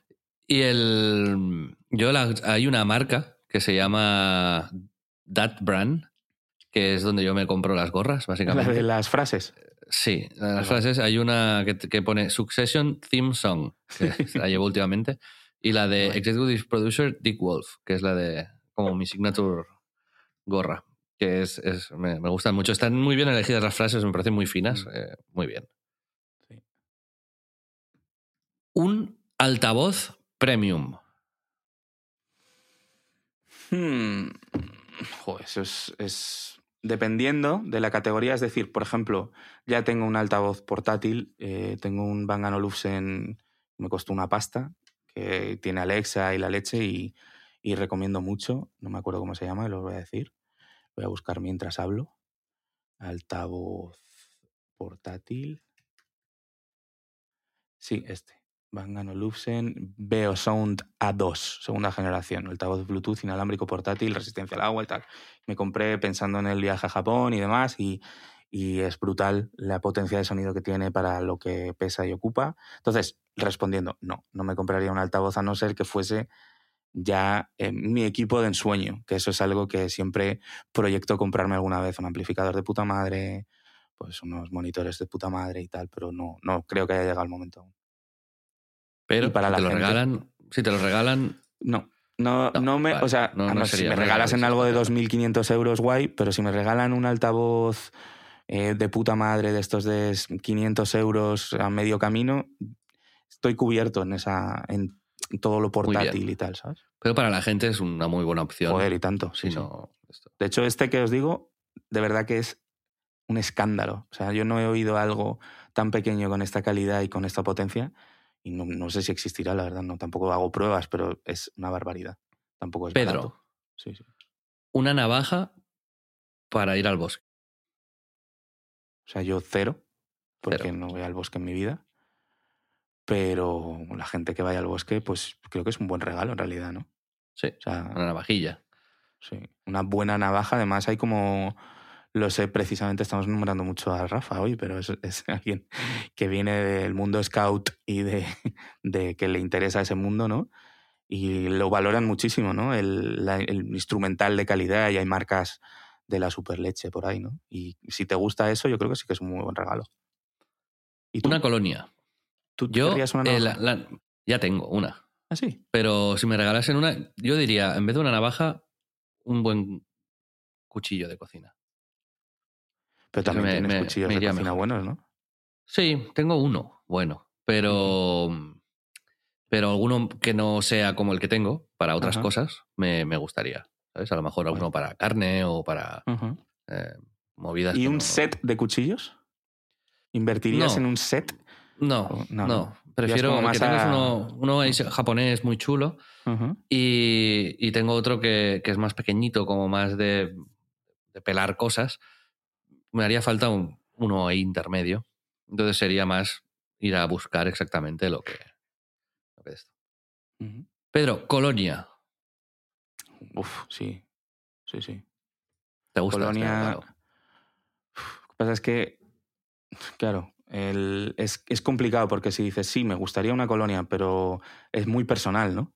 Y el. Yo la- hay una marca que se llama That Brand, que es donde yo me compro las gorras, La básicamente. de las frases. Sí, de las frases hay una que, que pone Succession Theme Song, que (laughs) la llevo últimamente, y la de. Executive Producer Dick Wolf, que es la de como mi signature gorra, que es, es- me, me gustan mucho. Están muy bien elegidas las frases, me parecen muy finas, Mm. eh, muy bien. Sí. Un altavoz premium. Hmm. Joder, eso es, es- Dependiendo de la categoría, es decir, por ejemplo, ya tengo un altavoz portátil, eh, tengo un Bang Olufsen, me costó una pasta, que tiene Alexa y la leche y, y recomiendo mucho, no me acuerdo cómo se llama, lo voy a decir, voy a buscar mientras hablo. Altavoz portátil. Sí, este. Bang Olufsen Beosound A2, segunda generación, altavoz Bluetooth inalámbrico portátil, resistencia al agua y tal. Me compré pensando en el viaje a Japón y demás y, y es brutal la potencia de sonido que tiene para lo que pesa y ocupa. Entonces, respondiendo, no, no me compraría un altavoz a no ser que fuese ya eh, mi equipo de ensueño, que eso es algo que siempre proyecto comprarme alguna vez, un amplificador de puta madre, pues unos monitores de puta madre y tal, pero no, no creo que haya llegado el momento aún. Pero Y para si la te lo regalan, si te lo regalan, No, no, No, no me. vale, o sea, no- a no si me un regalas en regalo, algo de sí, 2.500 euros, guay, pero si me regalan un altavoz eh, de puta madre de estos de 500 euros a medio camino, estoy cubierto en esa en todo lo portátil y tal, ¿sabes? pero para la gente es una muy buena opción. Joder, y tanto. si sí, sí. no, esto. De hecho, este que os digo, de verdad que es un escándalo. O sea, yo no he oído algo tan pequeño con esta calidad y con esta potencia. Y no, no sé si existirá, la verdad. No, tampoco hago pruebas, pero es una barbaridad. Tampoco es Pedro, barato. Sí, sí. una navaja para ir al bosque. O sea, yo cero, porque Cero. no voy al bosque en mi vida. Pero la gente que vaya al bosque, pues creo que es un buen regalo en realidad, ¿no? Sí, O sea, una navajilla. sí, una buena navaja. Además, hay como. Lo sé, precisamente estamos nombrando mucho a Rafa hoy, pero es, es (laughs) alguien que viene del mundo scout y de, (laughs) de que le interesa ese mundo, ¿no? Y lo valoran muchísimo, ¿no? El, la- el instrumental de calidad y hay marcas de la superleche por ahí, ¿no? Y si te gusta eso, yo creo que sí que es un muy buen regalo. ¿Y tú? Una colonia. ¿Tú Yo una eh, navaja? la- la- ya tengo una. ¿Ah, sí? Pero si me regalasen una, yo diría, en vez de una navaja, un buen cuchillo de cocina. Pero también me- tienes me- cuchillos me de cocina mejor. buenos, ¿no? Sí, tengo uno, bueno, pero, pero alguno que no sea como el que tengo para otras Ajá. cosas me, me gustaría. ¿Sabes? A lo mejor alguno para carne o para eh, movidas. ¿Y un no- set de cuchillos? ¿Invertirías No. en un set? No, no. Prefiero más que tengo es a- uno, uno ahí japonés muy chulo y, y tengo otro que, que es más pequeñito, como más de, de pelar cosas. Me haría falta un- uno ahí intermedio. Entonces sería más ir a buscar exactamente lo que, lo que es esto. Pedro, Colonia. Uf, sí. Sí, sí. ¿Te gusta? Colonia. Lo que pasa es que Claro, el- es, es complicado porque si dices, sí, me gustaría una colonia, pero es muy personal, ¿no?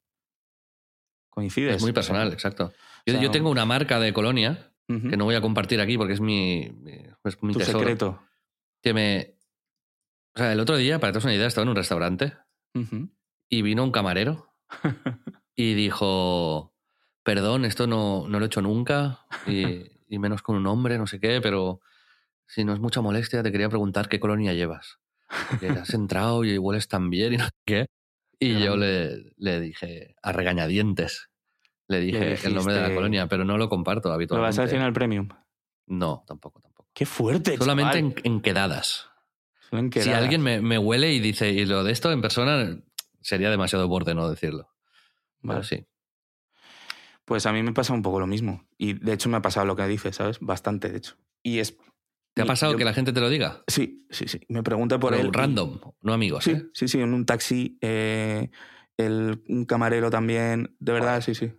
Coincides. Es muy personal, exacto. Yo, sea, yo tengo una marca de colonia Ujú. que no voy a compartir aquí porque es mi, mi- es mi Tu tesoro. secreto. Que me. O sea, el otro día, para que te hagas una idea, estaba en un restaurante Ujú. y vino un camarero (laughs) y dijo: Perdón, esto no, no lo he hecho nunca y, (laughs) y menos con un hombre, no sé qué, pero si no es mucha molestia, te quería preguntar qué colonia llevas. Que has (laughs) entrado y hueles tan bien y no sé qué. Y yo le, le dije, a regañadientes, le dije el nombre de la colonia, pero no lo comparto ¿Lo habitualmente. vas a decir en el premium? No, tampoco, tampoco. ¡Qué fuerte! Solamente en, en quedadas. Si alguien me, me huele y dice, y lo de esto en persona, sería demasiado borde no decirlo. Pero Vale. sí. Pues a mí me pasa un poco lo mismo. Y de hecho me ha pasado lo que dices, ¿sabes? Bastante, de hecho. Y es. ¿Te ha pasado yo- que la gente te lo diga? Sí, sí, sí. Me pregunta por Pero él. random, no amigos, Sí, ¿eh? sí, sí, en un taxi, eh, el, un camarero también, de verdad, sí, sí.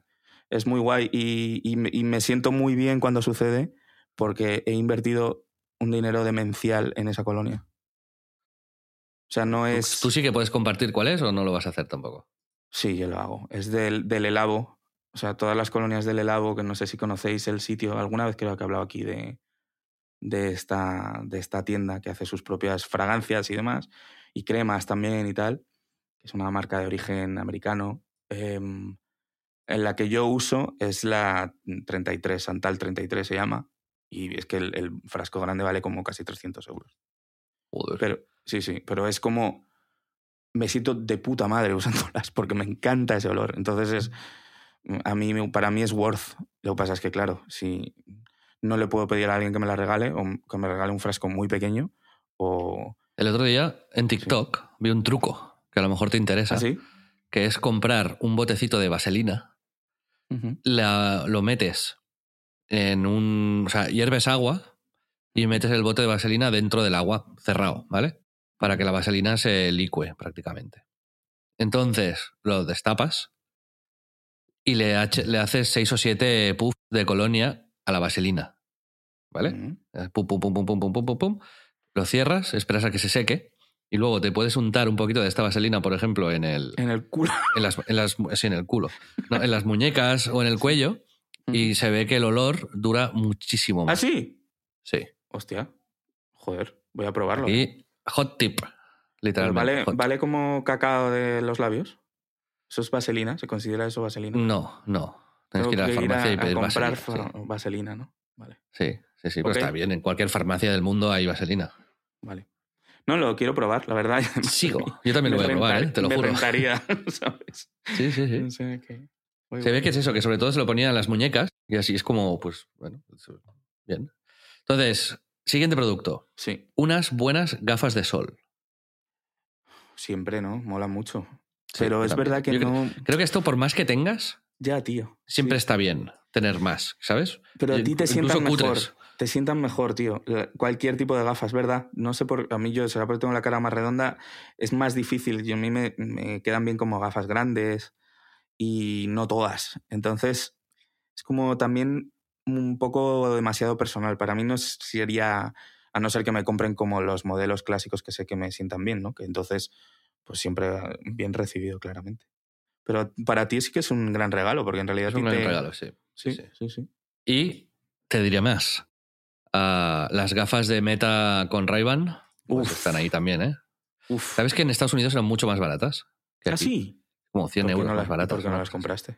Es muy guay y, y me, y me siento muy bien cuando sucede porque he invertido un dinero demencial en esa colonia. O sea, no ¿Tú- es... ¿Tú sí que puedes compartir cuál es o no lo vas a hacer tampoco? Sí, yo lo hago. Es del, del Elabo. O sea, todas las colonias del Elabo, que no sé si conocéis el sitio, alguna vez creo que he hablado aquí de, de, esta, de esta tienda que hace sus propias fragancias y demás, y cremas también y tal, que es una marca de origen americano. em, en la que yo uso es la 33, Santal 33 se llama, y es que el, el frasco grande vale como casi 300 euros. Joder. Pero, sí, sí, pero es como. Me siento de puta madre (laughs) usándolas porque me encanta ese olor. Entonces es. A mí, para mí es worth. Lo que pasa es que, claro, si no le puedo pedir a alguien que me la regale o que me regale un frasco muy pequeño o. El otro día en TikTok vi un truco que a lo mejor te interesa, ¿Así? que es comprar un botecito de vaselina, La- lo metes en un... O sea, hierves agua y metes el bote de vaselina dentro del agua, cerrado, ¿vale? Para que la vaselina se licue prácticamente. Entonces lo destapas y le, le haces seis o siete puffs de colonia a la vaselina, ¿vale? Eh, Pum, pum, pum, pum, pum, pum, pum, pum, pum. Lo cierras, esperas a que se seque y luego te puedes untar un poquito de esta vaselina, por ejemplo, en el, En el culo. en las, en las- sí, en el culo, No, en las muñecas o en el cuello y se ve que el olor dura muchísimo ¿Ah, más. sí? Sí. Hostia. Joder, voy a probarlo. Y hot tip, literalmente. ¿Vale, hot ¿Vale como cacao de los labios? ¿Eso es vaselina? ¿Se considera eso vaselina? No, no. Tienes que ir a la farmacia y pedir comprar vaselina. fa- vaselina, ¿no? Vale. Sí, sí, sí, sí, pero está bien. En cualquier farmacia del mundo hay vaselina. Vale. No, lo quiero probar, la verdad. (laughs) Sigo. Yo también lo voy a probar, ¿eh? te lo me juro. rentaría, (laughs) (laughs) ¿sabes? Sí, sí, sí. No sé Se ve que es eso, que sobre todo se lo ponía en las muñecas y así es como, pues, bueno, bien. Entonces, siguiente producto. Sí, Unas buenas gafas de sol. siempre, ¿no? Mola mucho. Sí, Pero es verdad que Yo no... Creo que esto, por más que tengas, Ya, tío. siempre Sí. está bien tener más, ¿sabes? Pero a ti te sientan mejor. cutres. Te sientan mejor, tío. Cualquier tipo de gafas, ¿verdad? No sé por. A mí yo, será porque tengo la cara más redonda, es más difícil. Yo, a mí me, me quedan bien como gafas grandes y no todas. Entonces, es como también un poco demasiado personal. Para mí no sería. A no ser que me compren como los modelos clásicos que sé que me sientan bien, ¿no? Que entonces, pues siempre bien recibido, claramente. Pero para ti sí que es un gran regalo, porque en realidad Es un gran te- regalo, sí. Sí, sí. sí, sí. Y te diría más. Las gafas de Meta con Ray-Ban pues están ahí también, ¿eh? Uf. ¿Sabes que en Estados Unidos eran mucho más baratas? que ¿Ah, aquí? sí? Como 100 ¿Por qué euros no más baratas. ¿Por qué no las compraste?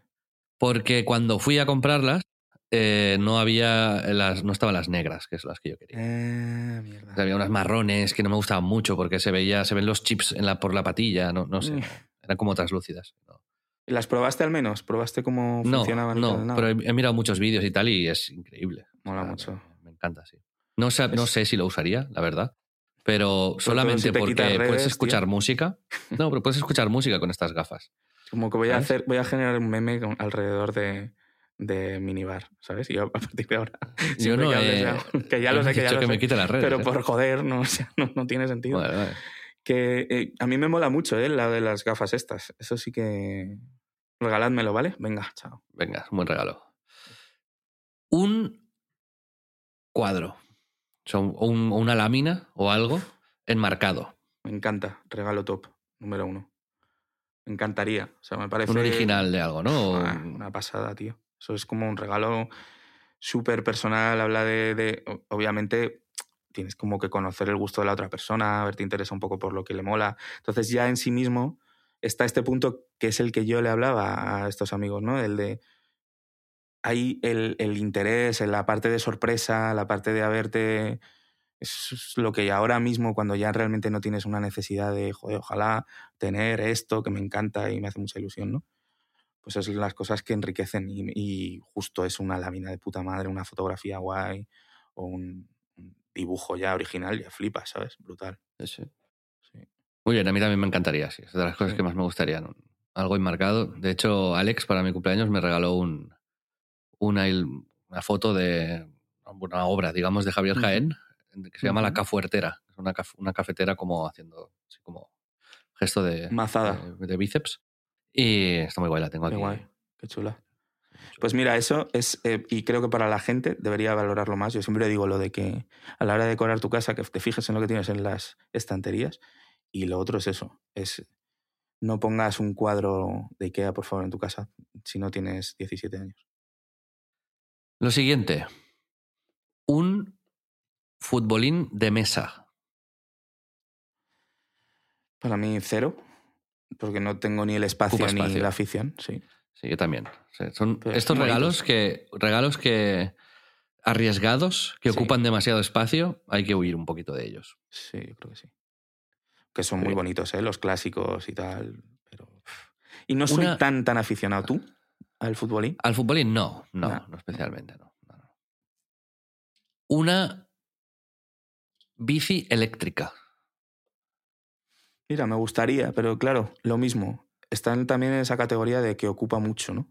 Porque cuando fui a comprarlas, eh, no había las, no estaban las negras, que son las que yo quería. Eh, mierda. Había unas marrones que no me gustaban mucho porque se veía, se ven los chips en la, por la patilla, no, no sé, Mm. no, eran como translúcidas. No, ¿Las probaste al menos? ¿Probaste cómo no, funcionaban? no? Nada. pero he, he mirado muchos vídeos y tal y es increíble. Mola O sea, mucho. Encanta, sí. No, sé, no sé si lo usaría, la verdad. Pero solamente si porque redes, puedes tío. escuchar música. (laughs) No, pero puedes escuchar música con estas gafas. Como que voy a hacer, voy a generar un meme alrededor de, de minibar, ¿sabes? Y yo a partir de ahora. (laughs) Yo no que ya- (laughs) que ya lo sé, que ya lo que sé, me quite las redes. Pero ¿eh? por joder, no, o sea, no, no tiene sentido. Vale, vale. Que eh, a mí me mola mucho, ¿eh? La de las gafas estas. Eso sí que. Regaládmelo, ¿vale? Venga, chao. Venga, un buen regalo. Un cuadro Son un- una lámina o algo enmarcado. Me encanta. Regalo top, número uno. Me encantaría. O sea, me parece. Un original de algo, ¿no? Una pasada, tío. Eso es como un regalo súper personal. Habla de, de- Obviamente, tienes como que conocer el gusto de la otra persona, verte interesa un poco por lo que le mola. Entonces, ya en sí mismo está este punto que es el que yo le hablaba a estos amigos, ¿no? El de. Hay el, el interés, en la parte de sorpresa, la parte de haberte. Es lo que ahora mismo, cuando ya realmente no tienes una necesidad de, joder, ojalá tener esto que me encanta y me hace mucha ilusión, ¿no? Pues es las cosas que enriquecen y, y justo es una lámina de puta madre, una fotografía guay o un, dibujo ya original, ya flipas, ¿sabes? Brutal. Sí, sí. Muy bien, a mí también me encantaría, sí. Es de las cosas Sí. que más me gustarían. Algo enmarcado. De hecho, Alex, para mi cumpleaños, me regaló un, una, foto de una obra, digamos, de Javier. Jaén, que se llama La. Cafuertera. Es una, caf- una cafetera como haciendo así como gesto de, Mazada. de, de bíceps. Y está muy guay, la tengo Qué aquí. guay, qué chula. Pues mira, eso es, eh, y creo que para la gente debería valorarlo más. Yo siempre digo lo de que a la hora de decorar tu casa, que te fijes en lo que tienes en las estanterías. Y lo otro es eso, es no pongas un cuadro de Ikea, por favor, en tu casa si no tienes 17 años. Lo siguiente. Un futbolín de mesa. Para mí, cero, porque no tengo ni el espacio, ni la afición. Sí. Sí, yo también. Sí, Son Pero estos regalos que, regalos que arriesgados, que Sí. ocupan demasiado espacio, hay que huir un poquito de ellos. Sí, yo creo que sí. Que son Muy bonitos, ¿eh? Los clásicos y tal. Pero... Y no soy Una- tan, tan aficionado tú al futbolín. Al futbolín no, no, No. no especialmente, no. Una bici eléctrica. Mira, me gustaría, pero claro, lo mismo. Están también en esa categoría de que ocupa mucho, ¿no?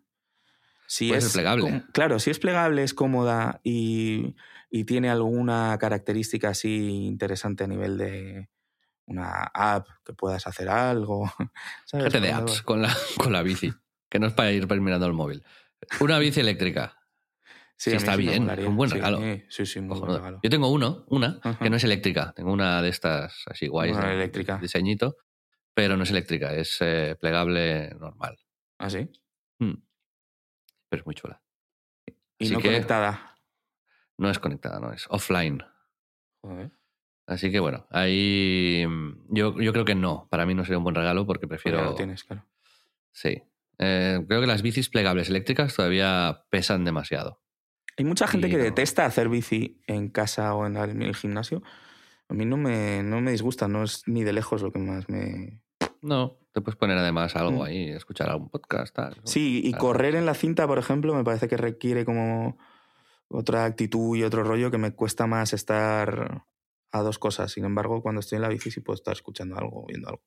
Si es plegable. claro, si es plegable, es cómoda y, y tiene alguna característica así interesante a nivel de una app que puedas hacer algo. (laughs) ¿sabes? Gente de apps con la, con la bici, que no es para ir mirando el móvil. Una bici eléctrica. Sí, está bien, un buen regalo. Sí, sí, muy buen regalo. Yo tengo uno, una, Ajá. que no es eléctrica. Tengo una de estas así guays. Una de- eléctrica. Diseñito, pero no es eléctrica, es eh, plegable normal. ¿Ah, sí? Mm. Pero es muy chula. Y Así no que- conectada. No es conectada, no, es offline. Joder. Así que bueno, ahí mm, yo, yo creo que no. Para mí no sería un buen regalo porque prefiero. ya lo tienes, claro. Sí. Eh, creo que las bicis plegables eléctricas todavía pesan demasiado. Hay mucha gente Y que no. detesta hacer bici en casa o en el, gimnasio. A mí no me, no me disgusta, no es ni de lejos lo que más me... No, te puedes poner además algo Mm. ahí, escuchar algún podcast. Tal. Sí, y correr en la cinta, por ejemplo, me parece que requiere como otra actitud y otro rollo que me cuesta más estar a dos cosas. Sin embargo, cuando estoy en la bici sí puedo estar escuchando algo viendo algo.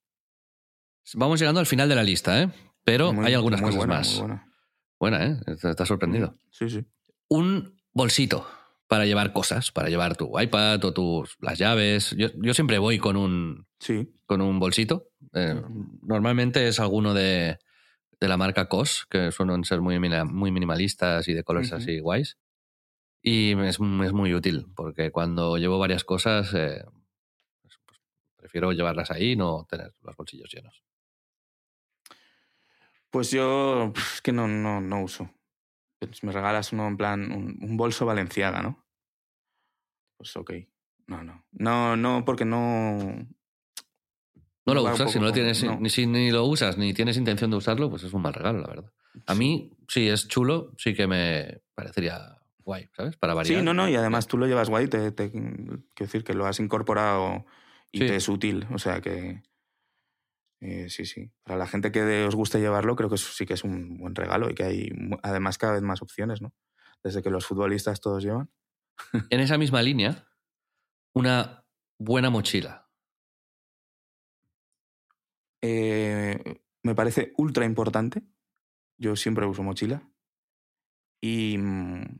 Vamos llegando al final de la lista, ¿eh? Pero Muy- hay algunas cosas buena, más. buena. Buena, ¿eh? Estás sorprendido. Sí, sí. un bolsito para llevar cosas, para llevar tu iPad o tus las llaves. Yo, yo siempre voy con un, Sí. con un bolsito. Eh, normalmente es alguno de, de la marca COS, que suelen ser muy, muy minimalistas y de colores así guays. Y es, es muy útil, porque cuando llevo varias cosas, eh, pues, pues, prefiero llevarlas ahí y no tener los bolsillos llenos. Pues yo es que no, no, no uso. Pues me regalas uno en plan, un, un bolso valenciaga, ¿no? Pues ok. No, no. No, no, porque no. No lo usas, si no lo tienes, no. ni si ni lo usas ni tienes intención de usarlo, pues es un mal regalo, la verdad. A mí, si es chulo, sí que me parecería guay, ¿sabes? Para variar. Sí, no, no, y además tú lo llevas guay, te, te- quiero decir que lo has incorporado y Sí. te es útil, o sea que eh, sí, sí. Para la gente que de- os guste llevarlo, creo que eso sí que es un buen regalo y que hay además cada vez más opciones, ¿no? Desde que los futbolistas todos llevan. (laughs) En esa misma línea, una buena mochila. Eh, me parece ultra importante. Yo siempre uso mochila. Y, mm,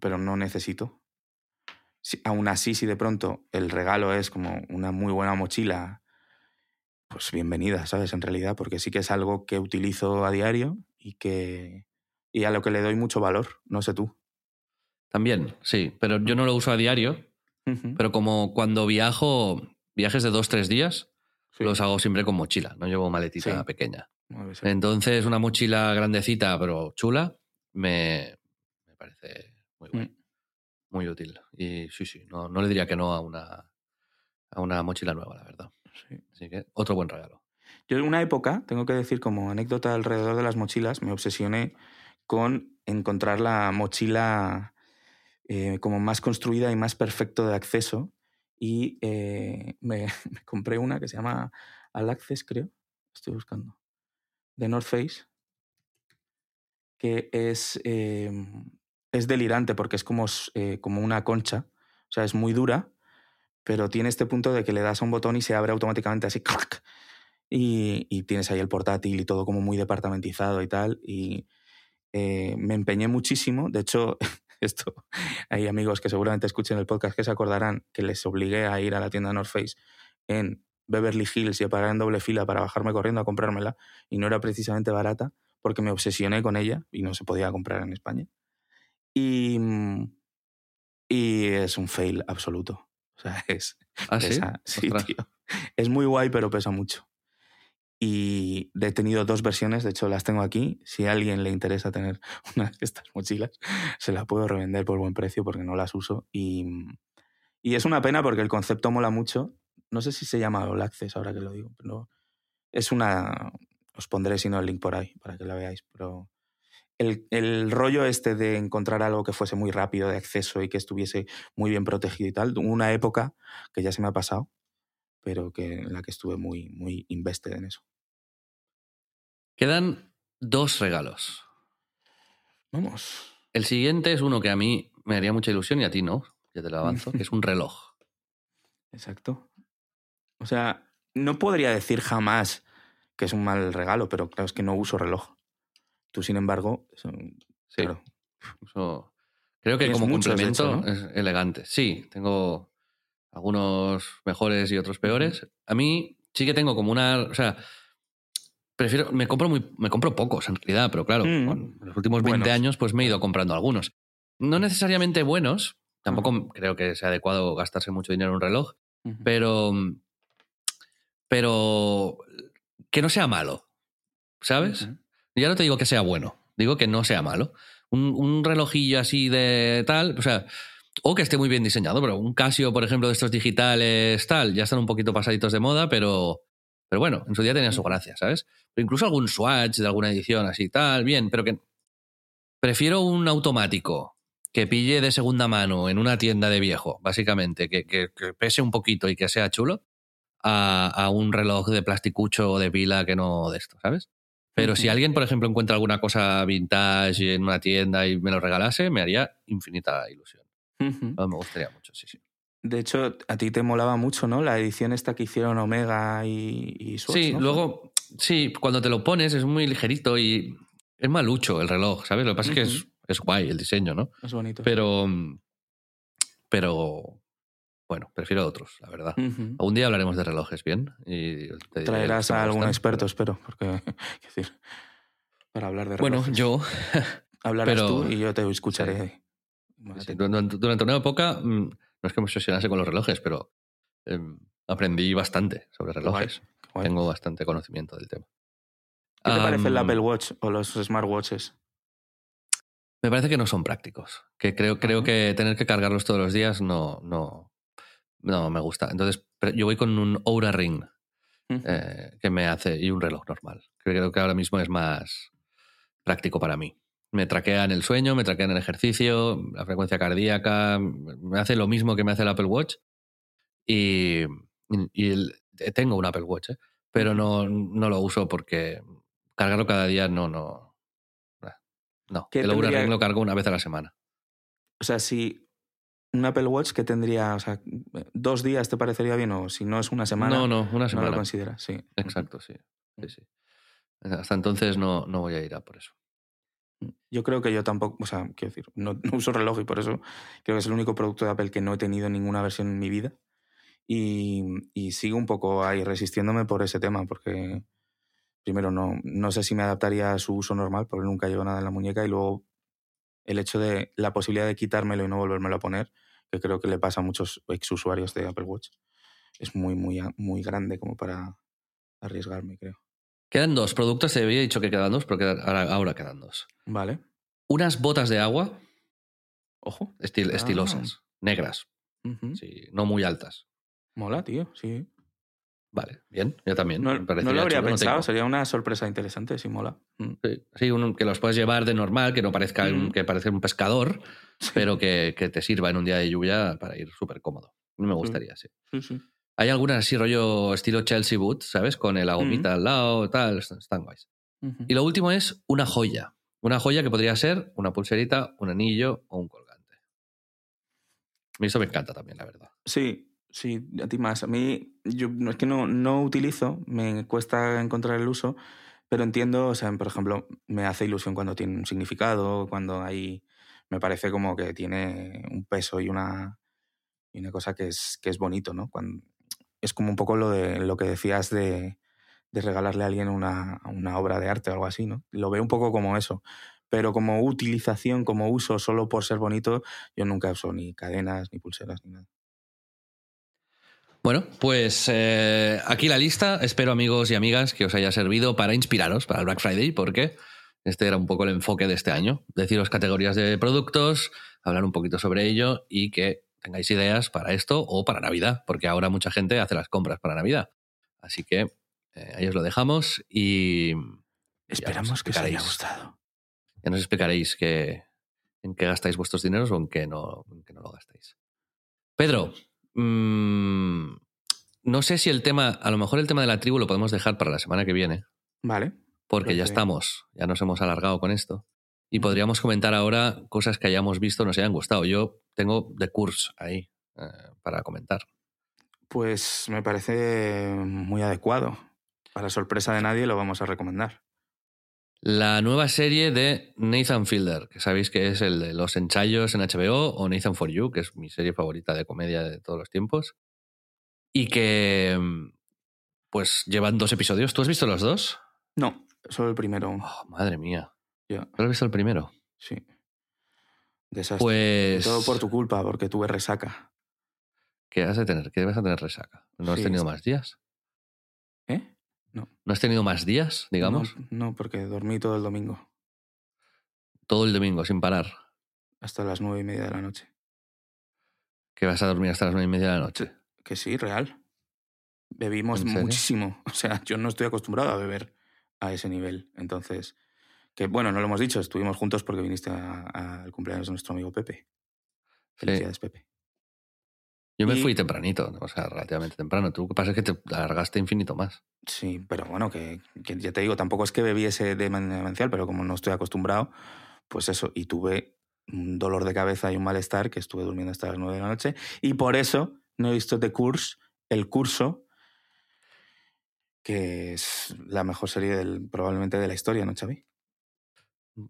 pero no necesito. Si- aún así, si de pronto el regalo es como una muy buena mochila, pues bienvenida, ¿sabes? En realidad, porque sí que es algo que utilizo a diario y que y a lo que le doy mucho valor. No sé tú. También, sí, pero yo no lo uso a diario. Pero como cuando viajo, viajes de dos, tres días, Sí. los hago siempre con mochila, no llevo maletita Sí. pequeña. Entonces, una mochila grandecita, pero chula, me, me parece muy guay, Mm. muy útil. Y sí, sí, no, no le diría que no a una, a una mochila nueva, la verdad. Otro buen regalo. Yo en una época, tengo que decir como anécdota alrededor de las mochilas, me obsesioné con encontrar la mochila eh, como más construida y más perfecto de acceso. Y eh, me, (laughs) compré una que se llama Al Access, creo. Estoy buscando. De North Face. Que es, eh, es delirante porque es como, eh, como una concha. O sea, es muy dura, pero tiene este punto de que le das a un botón y se abre automáticamente así. ¡clac! Y, y tienes ahí el portátil y todo como muy departamentizado y tal. Y eh, me empeñé muchísimo. De hecho, (laughs) esto hay amigos que seguramente escuchen el podcast que se acordarán que les obligué a ir a la tienda North Face en Beverly Hills y a parar en doble fila para bajarme corriendo a comprármela. Y no era precisamente barata porque me obsesioné con ella y no se podía comprar en España. Y, mm, y es un fail absoluto. O sea, (laughs) es, ¿Ah? Pesa- sí, Ostras. tío. Es muy guay, pero pesa mucho. Y he tenido dos versiones, de hecho las tengo aquí. Si a alguien le interesa tener (laughs) una de estas mochilas, se la puedo revender por buen precio porque no las uso. Y, y es una pena porque el concepto mola mucho. No sé si se llama All Access ahora que lo digo, pero es una... Os pondré si no el link por ahí para que la veáis, pero el, el rollo este de encontrar algo que fuese muy rápido de acceso y que estuviese muy bien protegido y tal, una época que ya se me ha pasado, pero que en la que estuve muy, muy invested en eso. Quedan dos regalos. Vamos. El siguiente es uno que a mí me haría mucha ilusión y a ti no, ya te lo avanzo, (laughs) que es un reloj. Exacto. O sea, no podría decir jamás que es un mal regalo, pero claro, es que no uso reloj. Tú, sin embargo, eso- Sí, claro. creo que como complemento hecho, ¿no? es elegante. Sí, tengo algunos mejores y otros peores. A mí sí que tengo como una, o sea, prefiero, me compro muy, me compro pocos en realidad, pero claro, Mm. con los últimos 20 Buenos. años pues me he ido comprando algunos. No necesariamente buenos, tampoco creo que sea adecuado gastarse mucho dinero en un reloj, pero pero que no sea malo, ¿sabes? Ya no te digo que sea bueno, digo que no sea malo. Un, un relojillo así de tal, o sea, o que esté muy bien diseñado, pero un Casio, por ejemplo, de estos digitales, tal, ya están un poquito pasaditos de moda, pero, pero bueno, en su día tenían su gracia, ¿sabes? Pero incluso algún Swatch de alguna edición así, tal, bien, pero que prefiero un automático que pille de segunda mano en una tienda de viejo, básicamente, que, que- que pese un poquito y que sea chulo, a, a un reloj de plasticucho o de pila que no de esto, ¿sabes? Pero si alguien, por ejemplo, encuentra alguna cosa vintage en una tienda y me lo regalase, me haría infinita ilusión. No, me gustaría mucho, sí, sí. De hecho, a ti te molaba mucho, ¿no? La edición esta que hicieron Omega y, y Swatch, Sí, ¿no? luego, sí, cuando te lo pones es muy ligerito y es malucho el reloj, ¿sabes? Lo que pasa es que es, es guay el diseño, ¿no? Es bonito. Pero, pero, bueno, prefiero otros, la verdad. Algún día hablaremos de relojes, ¿bien? Y te diré Traerás a algún experto, pero- espero, porque, (laughs) decir, para hablar de Bueno, relojes. yo (laughs) Hablarás pero- tú y yo te escucharé. Sí, durante, durante una época, mm, no es que me obsesionase con los relojes, pero em, aprendí bastante sobre relojes. Qué guay. Tengo bastante conocimiento del tema. ¿Qué te parece el Apple Watch o los smartwatches? Me parece que no son prácticos. Que creo, creo que tener que cargarlos todos los días no, no, no me gusta. Entonces, yo voy con un Oura Ring eh, que me hace y un reloj normal. Creo que ahora mismo es más práctico para mí. Me traquean el sueño, me traquean el ejercicio, la frecuencia cardíaca, me hace lo mismo que me hace el Apple Watch. Y, y el- tengo un Apple Watch, ¿eh? pero no, no lo uso porque cargarlo cada día no, no. No, ¿Qué el Oura tendría- Ring lo cargo una vez a la semana. O sea, si un Apple Watch que tendría, o sea, dos días te parecería bien o si no es una semana, no, no, una no semana. lo consideras, sí. Exacto, sí. sí, sí. Hasta entonces no, no voy a ir a por eso. Yo creo que yo tampoco, o sea, quiero decir, no, (laughs) no uso reloj y por eso creo que es el único producto de Apple que no he tenido ninguna versión en mi vida. Y, y sigo un poco ahí resistiéndome por ese tema, porque primero no, no sé si me adaptaría a su uso normal, porque nunca llevo nada en la muñeca, y luego el hecho de la posibilidad de quitármelo y no volvérmelo a poner, que creo que le pasa a muchos ex usuarios de Apple Watch. Es muy, muy, muy grande como para arriesgarme, creo. Quedan dos productos, te había dicho que quedan dos, pero quedan- ahora, ahora quedan dos. Vale. Unas botas de agua, Ojo. estil- Ah. estilosas, negras, sí, no muy altas. Mola, tío, sí. Vale, bien, yo también. No, lo habría chulo, pensado, sería una sorpresa interesante, sí, mola. Mm. Sí, sí, uno que los puedes llevar de normal, que no parezca un, Mm. que parece un pescador, pero que, que te sirva en un día de lluvia para ir súper cómodo. Me gustaría, sí. Hay algunas así rollo estilo Chelsea Boot, ¿sabes? Con el agomita al lado, tal, están, guays. Y lo último es una joya. Una joya que podría ser una pulserita, un anillo o un colgante. A mí eso me encanta también, la verdad. Sí, sí, a ti más. A mí, yo no es que no, no utilizo, me cuesta encontrar el uso, pero entiendo, o sea, por ejemplo, me hace ilusión cuando tiene un significado, cuando hay. Me parece como que tiene un peso y una, y una cosa que es, que es bonito, ¿no? Cuando, es como un poco lo, de, lo que decías de, de regalarle a alguien una, una obra de arte o algo así, ¿no? Lo veo un poco como eso. Pero como utilización, como uso solo por ser bonito, yo nunca uso ni cadenas, ni pulseras, ni nada. Bueno, pues eh, aquí la lista. Espero, amigos y amigas, que os haya servido para inspiraros para el Black Friday, porque este era un poco el enfoque de este año. Deciros categorías de productos, hablar un poquito sobre ello y que tengáis ideas para esto o para Navidad, porque ahora mucha gente hace las compras para Navidad. Así que eh, ahí os lo dejamos y Esperamos que os haya gustado. ya nos explicaréis que, en qué gastáis vuestros dineros o en qué no, en qué no lo gastáis. Pedro, mm, no sé si el tema, a lo mejor el tema de la tribu lo podemos dejar para la semana que viene, Vale. porque ya estamos, ya nos hemos alargado con esto. Y podríamos comentar ahora cosas que hayamos visto nos hayan gustado. Yo tengo The Curse ahí eh, para comentar. Pues me parece muy adecuado. Para sorpresa de nadie lo vamos a recomendar. La nueva serie de Nathan Fielder, que sabéis que es el de los ensayos en HBO o Nathan for You, que es mi serie favorita de comedia de todos los tiempos. Y que mm, pues llevan dos episodios. ¿Tú has visto los dos? No, solo el primero. Oh, madre mía. Ya, ¿Tú has visto el primero? sí. Desastre. Pues. Todo por tu culpa, porque tuve resaca. ¿Qué has de tener? ¿Qué vas a tener resaca? ¿No has tenido es- más días? ¿Eh? ¿No has tenido más días, digamos? No, no, porque dormí todo el domingo, Todo el domingo sin parar. hasta las nueve y media de la noche. Que vas a dormir hasta las nueve y media de la noche. Que sí, real. Bebimos muchísimo. (laughs) O sea, yo no estoy acostumbrado a beber a ese nivel. Entonces, que bueno, no lo hemos dicho, estuvimos juntos porque viniste a- al cumpleaños de nuestro amigo Pepe. Felicidades, Pepe. Yo me Y- fui tempranito, o sea, relativamente temprano. Tú lo que pasa es que te alargaste infinito más. Sí, pero bueno, que, que ya te digo, tampoco es que bebiese demencial, pero como no estoy acostumbrado, pues eso, y tuve un dolor de cabeza y un malestar que estuve durmiendo hasta las nueve de la noche, y por eso no he visto The Course, el curso, que es la mejor serie del, probablemente de la historia, ¿no, Xavi?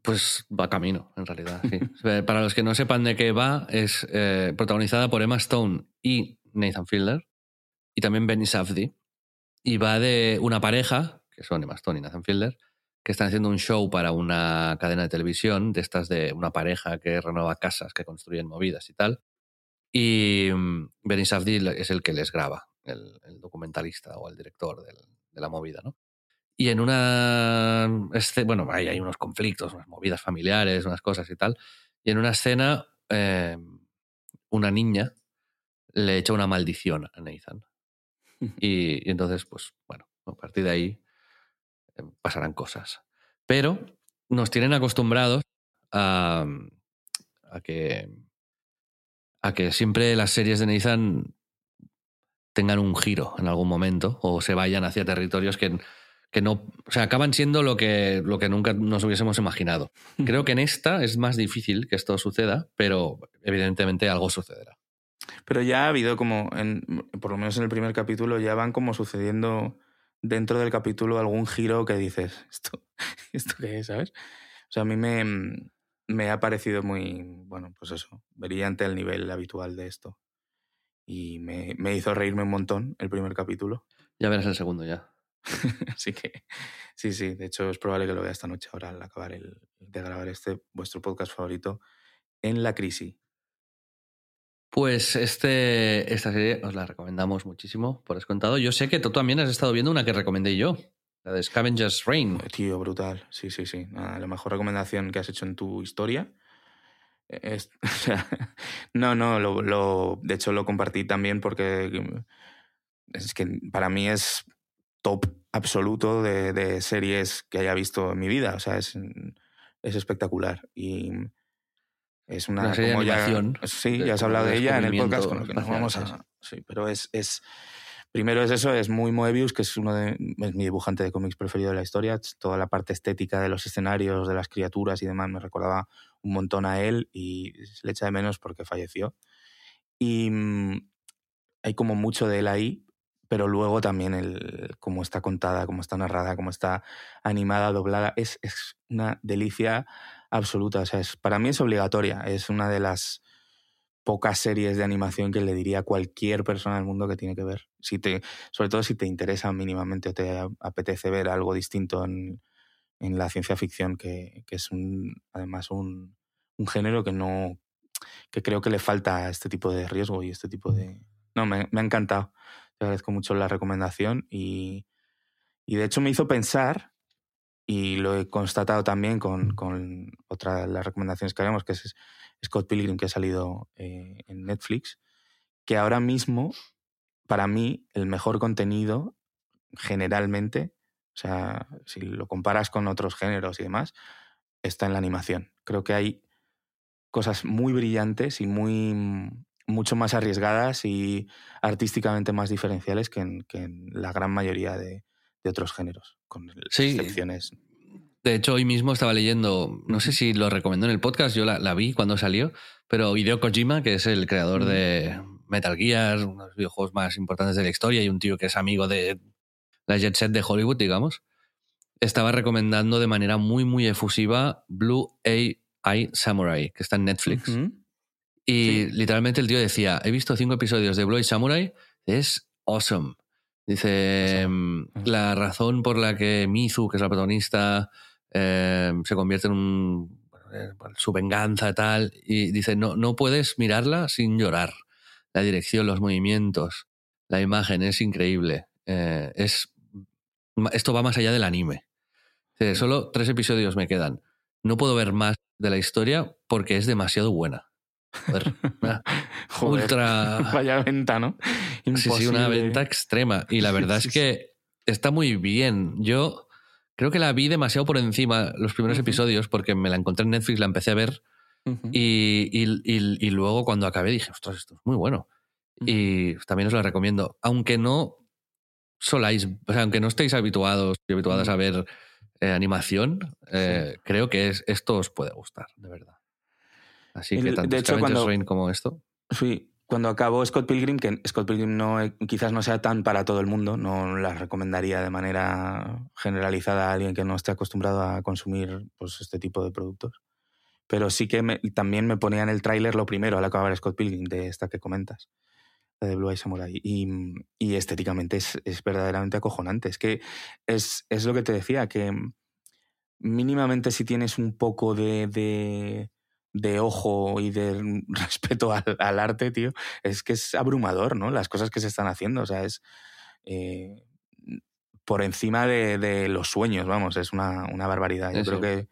Pues va camino, en realidad. sí. (laughs) Para los que no sepan de qué va, es eh, protagonizada por Emma Stone y Nathan Fielder, y también Benny Safdie. Y va de una pareja, que son Emma Stone y Nathan Fielder, que están haciendo un show para una cadena de televisión, de estas de una pareja que renueva casas, que construyen movidas y tal. Y mm, Benny Safdie es el que les graba, el, documentalista o el director de la movida, ¿no? Y en una escena, bueno, hay, hay unos conflictos, unas movidas familiares, unas cosas y tal. Y en una escena, eh, una niña le echa una maldición a Nathan. (laughs) Y, y entonces, pues bueno, a partir de ahí eh, pasarán cosas. Pero nos tienen acostumbrados a, a que a que siempre las series de Nathan tengan un giro en algún momento o se vayan hacia territorios que, que no, o sea, acaban siendo lo que, lo que nunca nos hubiésemos imaginado. Creo que en esta es más difícil que esto suceda, pero evidentemente algo sucederá. Pero ya ha habido como, en, por lo menos en el primer capítulo, ya van como sucediendo dentro del capítulo algún giro que dices, ¿esto, (laughs) ¿esto qué es? ¿Sabes? O sea, a mí me, me ha parecido muy, bueno, pues eso, brillante el nivel habitual de esto. Y me, me hizo reírme un montón el primer capítulo. Ya verás el segundo ya. (laughs) Así que sí, sí, de hecho es probable que lo vea esta noche ahora al acabar el, de grabar este, vuestro podcast favorito, en la crisis. Pues este, esta serie os la recomendamos muchísimo, por descontado. Yo sé que tú también has estado viendo una que recomendé yo, la de Scavenger's Reign. Tío, brutal. Sí, sí, sí. Nada, la mejor recomendación que has hecho en tu historia. Es, (laughs) o sea, no, no, lo, lo- de hecho lo compartí también porque es que para mí es top absoluto de, de series que haya visto en mi vida. O sea, es, es espectacular. Y es una, Una serie de como ya- animación, sí, de- ya has hablado de de ella en el podcast, con lo que nos vamos a. Sí, pero es, es. Primero es eso, es muy Moebius, que es uno de es mi dibujante de cómics preferido de la historia. Toda la parte estética de los escenarios, de las criaturas y demás me recordaba un montón a él y le echa de menos porque falleció. Y mm, hay como mucho de él ahí, pero luego también el cómo está contada, cómo está narrada, cómo está animada, doblada, es, es una delicia absoluta. O sea, es, para mí es obligatoria. Es una de las pocas series de animación que le diría a cualquier persona del mundo que tiene que ver. Si te, sobre todo si te interesa mínimamente o te apetece ver algo distinto en, en la ciencia ficción, que, que es un, además un, un género que no que creo que le falta este tipo de riesgo y este tipo de... No, me, me ha encantado. Te agradezco mucho la recomendación y, y de hecho me hizo pensar, y lo he constatado también con, con otra de las recomendaciones que haremos, que es Scott Pilgrim, que ha salido eh, en Netflix, que ahora mismo, para mí, el mejor contenido, generalmente, o sea, si lo comparas con otros géneros y demás, está en la animación. Creo que hay cosas muy brillantes y muy mucho más arriesgadas y artísticamente más diferenciales que en, que en la gran mayoría de, de otros géneros, con Sí. excepciones. De hecho, hoy mismo estaba leyendo, no sé si lo recomendó en el podcast, yo la, la vi cuando salió, pero Hideo Kojima, que es el creador Mm. de Metal Gear, uno de los videojuegos más importantes de la historia y un tío que es amigo de la jet set de Hollywood, digamos, estaba recomendando de manera muy, muy efusiva Blue AI Samurai, que está en Netflix. Y Sí. literalmente el tío decía, he visto cinco episodios de Eye Samurai, es awesome. Dice, Awesome. mm, la razón por la que Mizu, que es la protagonista, eh, se convierte en un... eh, su venganza tal, y dice, no, no puedes mirarla sin llorar. La dirección, los movimientos, la imagen es increíble. Eh, es, esto va más allá del anime. Dice, solo tres episodios me quedan. No puedo ver más de la historia porque es demasiado buena. Joder, una (laughs) Joder, ultra. (laughs) Vaya venta, ¿no? Sí, sí, una venta extrema. Y la verdad Sí, es que está muy bien. Yo creo que la vi demasiado por encima los primeros episodios porque me la encontré en Netflix, la empecé a ver Ujú. y, y- y- y luego cuando acabé dije, ostras, esto es muy bueno. Y también os la recomiendo. Aunque no soláis, o sea, aunque no estéis habituados y habituadas a ver eh, animación, eh, creo que es, esto os puede gustar, de verdad. Así que El- tanto de hecho, cuando- Reign como esto. Sí, cuando acabó Scott Pilgrim, que Scott Pilgrim no, eh, quizás no sea tan para todo el mundo, no la recomendaría de manera generalizada a alguien que no esté acostumbrado a consumir pues, este tipo de productos. Pero sí que me- también me ponía en el tráiler lo primero al acabar Scott Pilgrim, de esta que comentas, la de Blue Eye Samurai. Y, y estéticamente es, es verdaderamente acojonante. Es que es, es lo que te decía, que mínimamente si tienes un poco de, de, de ojo y de (laughs) respeto al, al arte, tío, es que es abrumador, ¿no? Las cosas que se están haciendo, o sea, es eh, por encima de, de los sueños, vamos, es una, una barbaridad. Yo Sí, creo sí. que,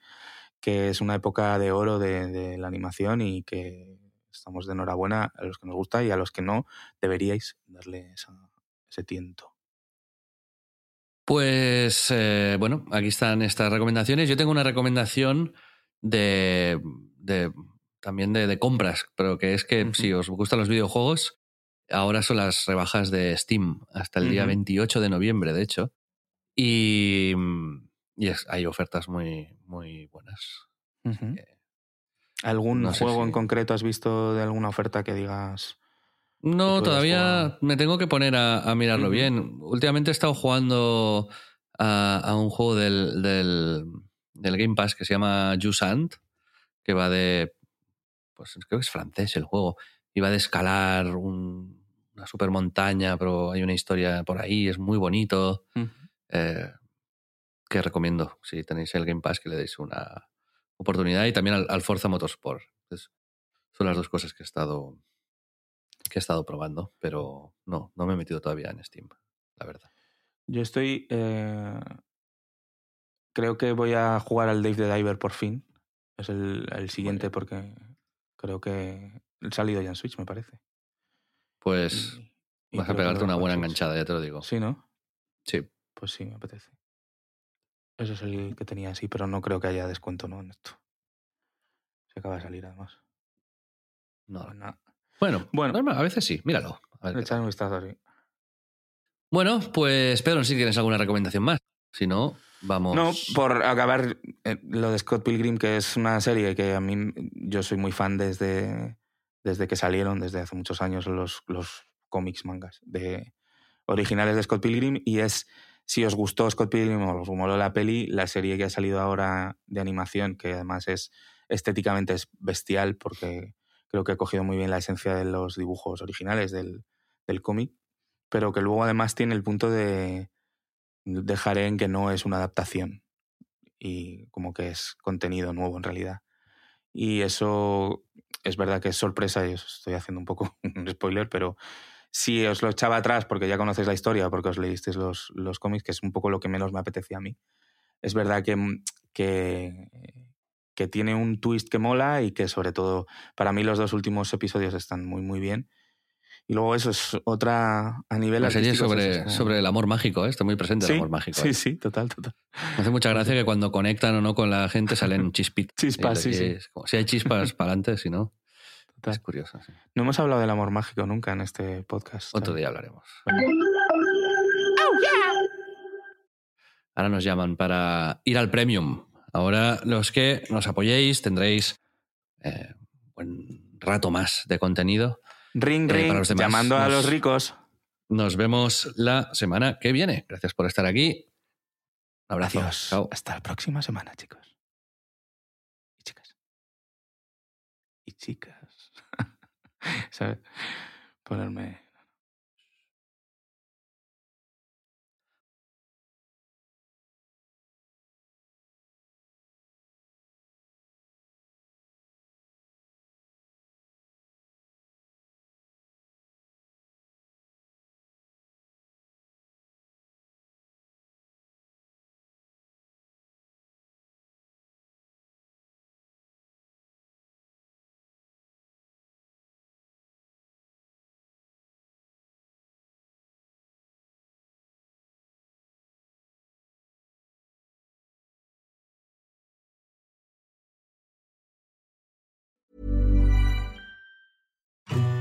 que es una época de oro de, de la animación y que estamos de enhorabuena a los que nos gusta y a los que no, deberíais darle esa- ese tiento. Pues eh, bueno, aquí están estas recomendaciones. Yo tengo una recomendación de, de- también de, de compras, pero que es que si os gustan los videojuegos, ahora son las rebajas de Steam hasta el día Ujú. 28 de noviembre, de hecho. Y, y es- hay ofertas muy, muy buenas. Que- ¿Algún no juego si- en concreto has visto de alguna oferta que digas? No, todavía me tengo que poner a, a mirarlo bien. Últimamente he estado jugando a, a un juego del, del, del Game Pass que se llama Jusant, que va de. Pues creo que es francés el juego. Y va de escalar un- una super montaña, pero hay una historia por ahí, es muy bonito. eh, que recomiendo si tenéis el Game Pass que le deis una oportunidad y también al, al Forza Motorsport. Entonces, son las dos cosas que he estado que he estado probando, pero no, no me he metido todavía en Steam, la verdad. Yo estoy. eh, creo que voy a jugar al Dave the Diver por fin. Es el, el siguiente porque creo que ha salido ya en Switch, me parece. Pues Y- y vas a pegarte una buena enganchada, ya te lo digo. Sí, ¿no? Sí. Pues sí, me apetece. Ese es el que tenía así, pero no creo que haya descuento, ¿no? En esto. Se acaba de salir, además. No. Pues nada. Bueno, Bueno. normal, a veces sí, míralo. A ver un vistazo así. Bueno, pues Pedro, si tienes alguna recomendación más. Si no, vamos. No, por acabar eh, lo de Scott Pilgrim, que es una serie que a mí yo soy muy fan desde, desde que salieron, desde hace muchos años, los, los cómics, mangas de, originales de Scott Pilgrim. Y es, si os gustó Scott Pilgrim o os moló la peli, la serie que ha salido ahora de animación, que además es estéticamente es bestial, porque creo que ha cogido muy bien la esencia de los dibujos originales del, del cómic, pero que luego además tiene el punto de dejaré en que no es una adaptación y como que es contenido nuevo en realidad. Y eso es verdad que es sorpresa y os estoy haciendo un poco (laughs) un spoiler, pero si os lo echaba atrás porque ya conocéis la historia, porque os leísteis los, los cómics, que es un poco lo que menos me apetecía a mí, es verdad que, que, que tiene un twist que mola y que sobre todo para mí los dos últimos episodios están muy muy bien. Y luego eso es otra a nivel La serie sobre, es como- sobre el amor mágico, ¿eh? está muy presente sí, el amor mágico. Sí, ¿eh? sí, total, total. Me hace mucha gracia que cuando conectan o no con la gente salen (laughs) chispitas. Chispas, sí, sí. es como- si hay chispas (laughs) para adelante, si no, total. es curioso. sí. No hemos hablado del amor mágico nunca en este podcast. Otro ¿sabes? día hablaremos. Vale. Ahora nos llaman para ir al premium. Ahora los que nos apoyéis tendréis eh, un rato más de contenido. Ring, Eh, ring, demás, llamando a nos- los ricos. Nos vemos la semana que viene. Gracias por estar aquí. Un abrazo. Adiós. Chao. Hasta la próxima semana, chicos. Y chicas. Y chicas. (laughs) ¿Sabes? Ponerme.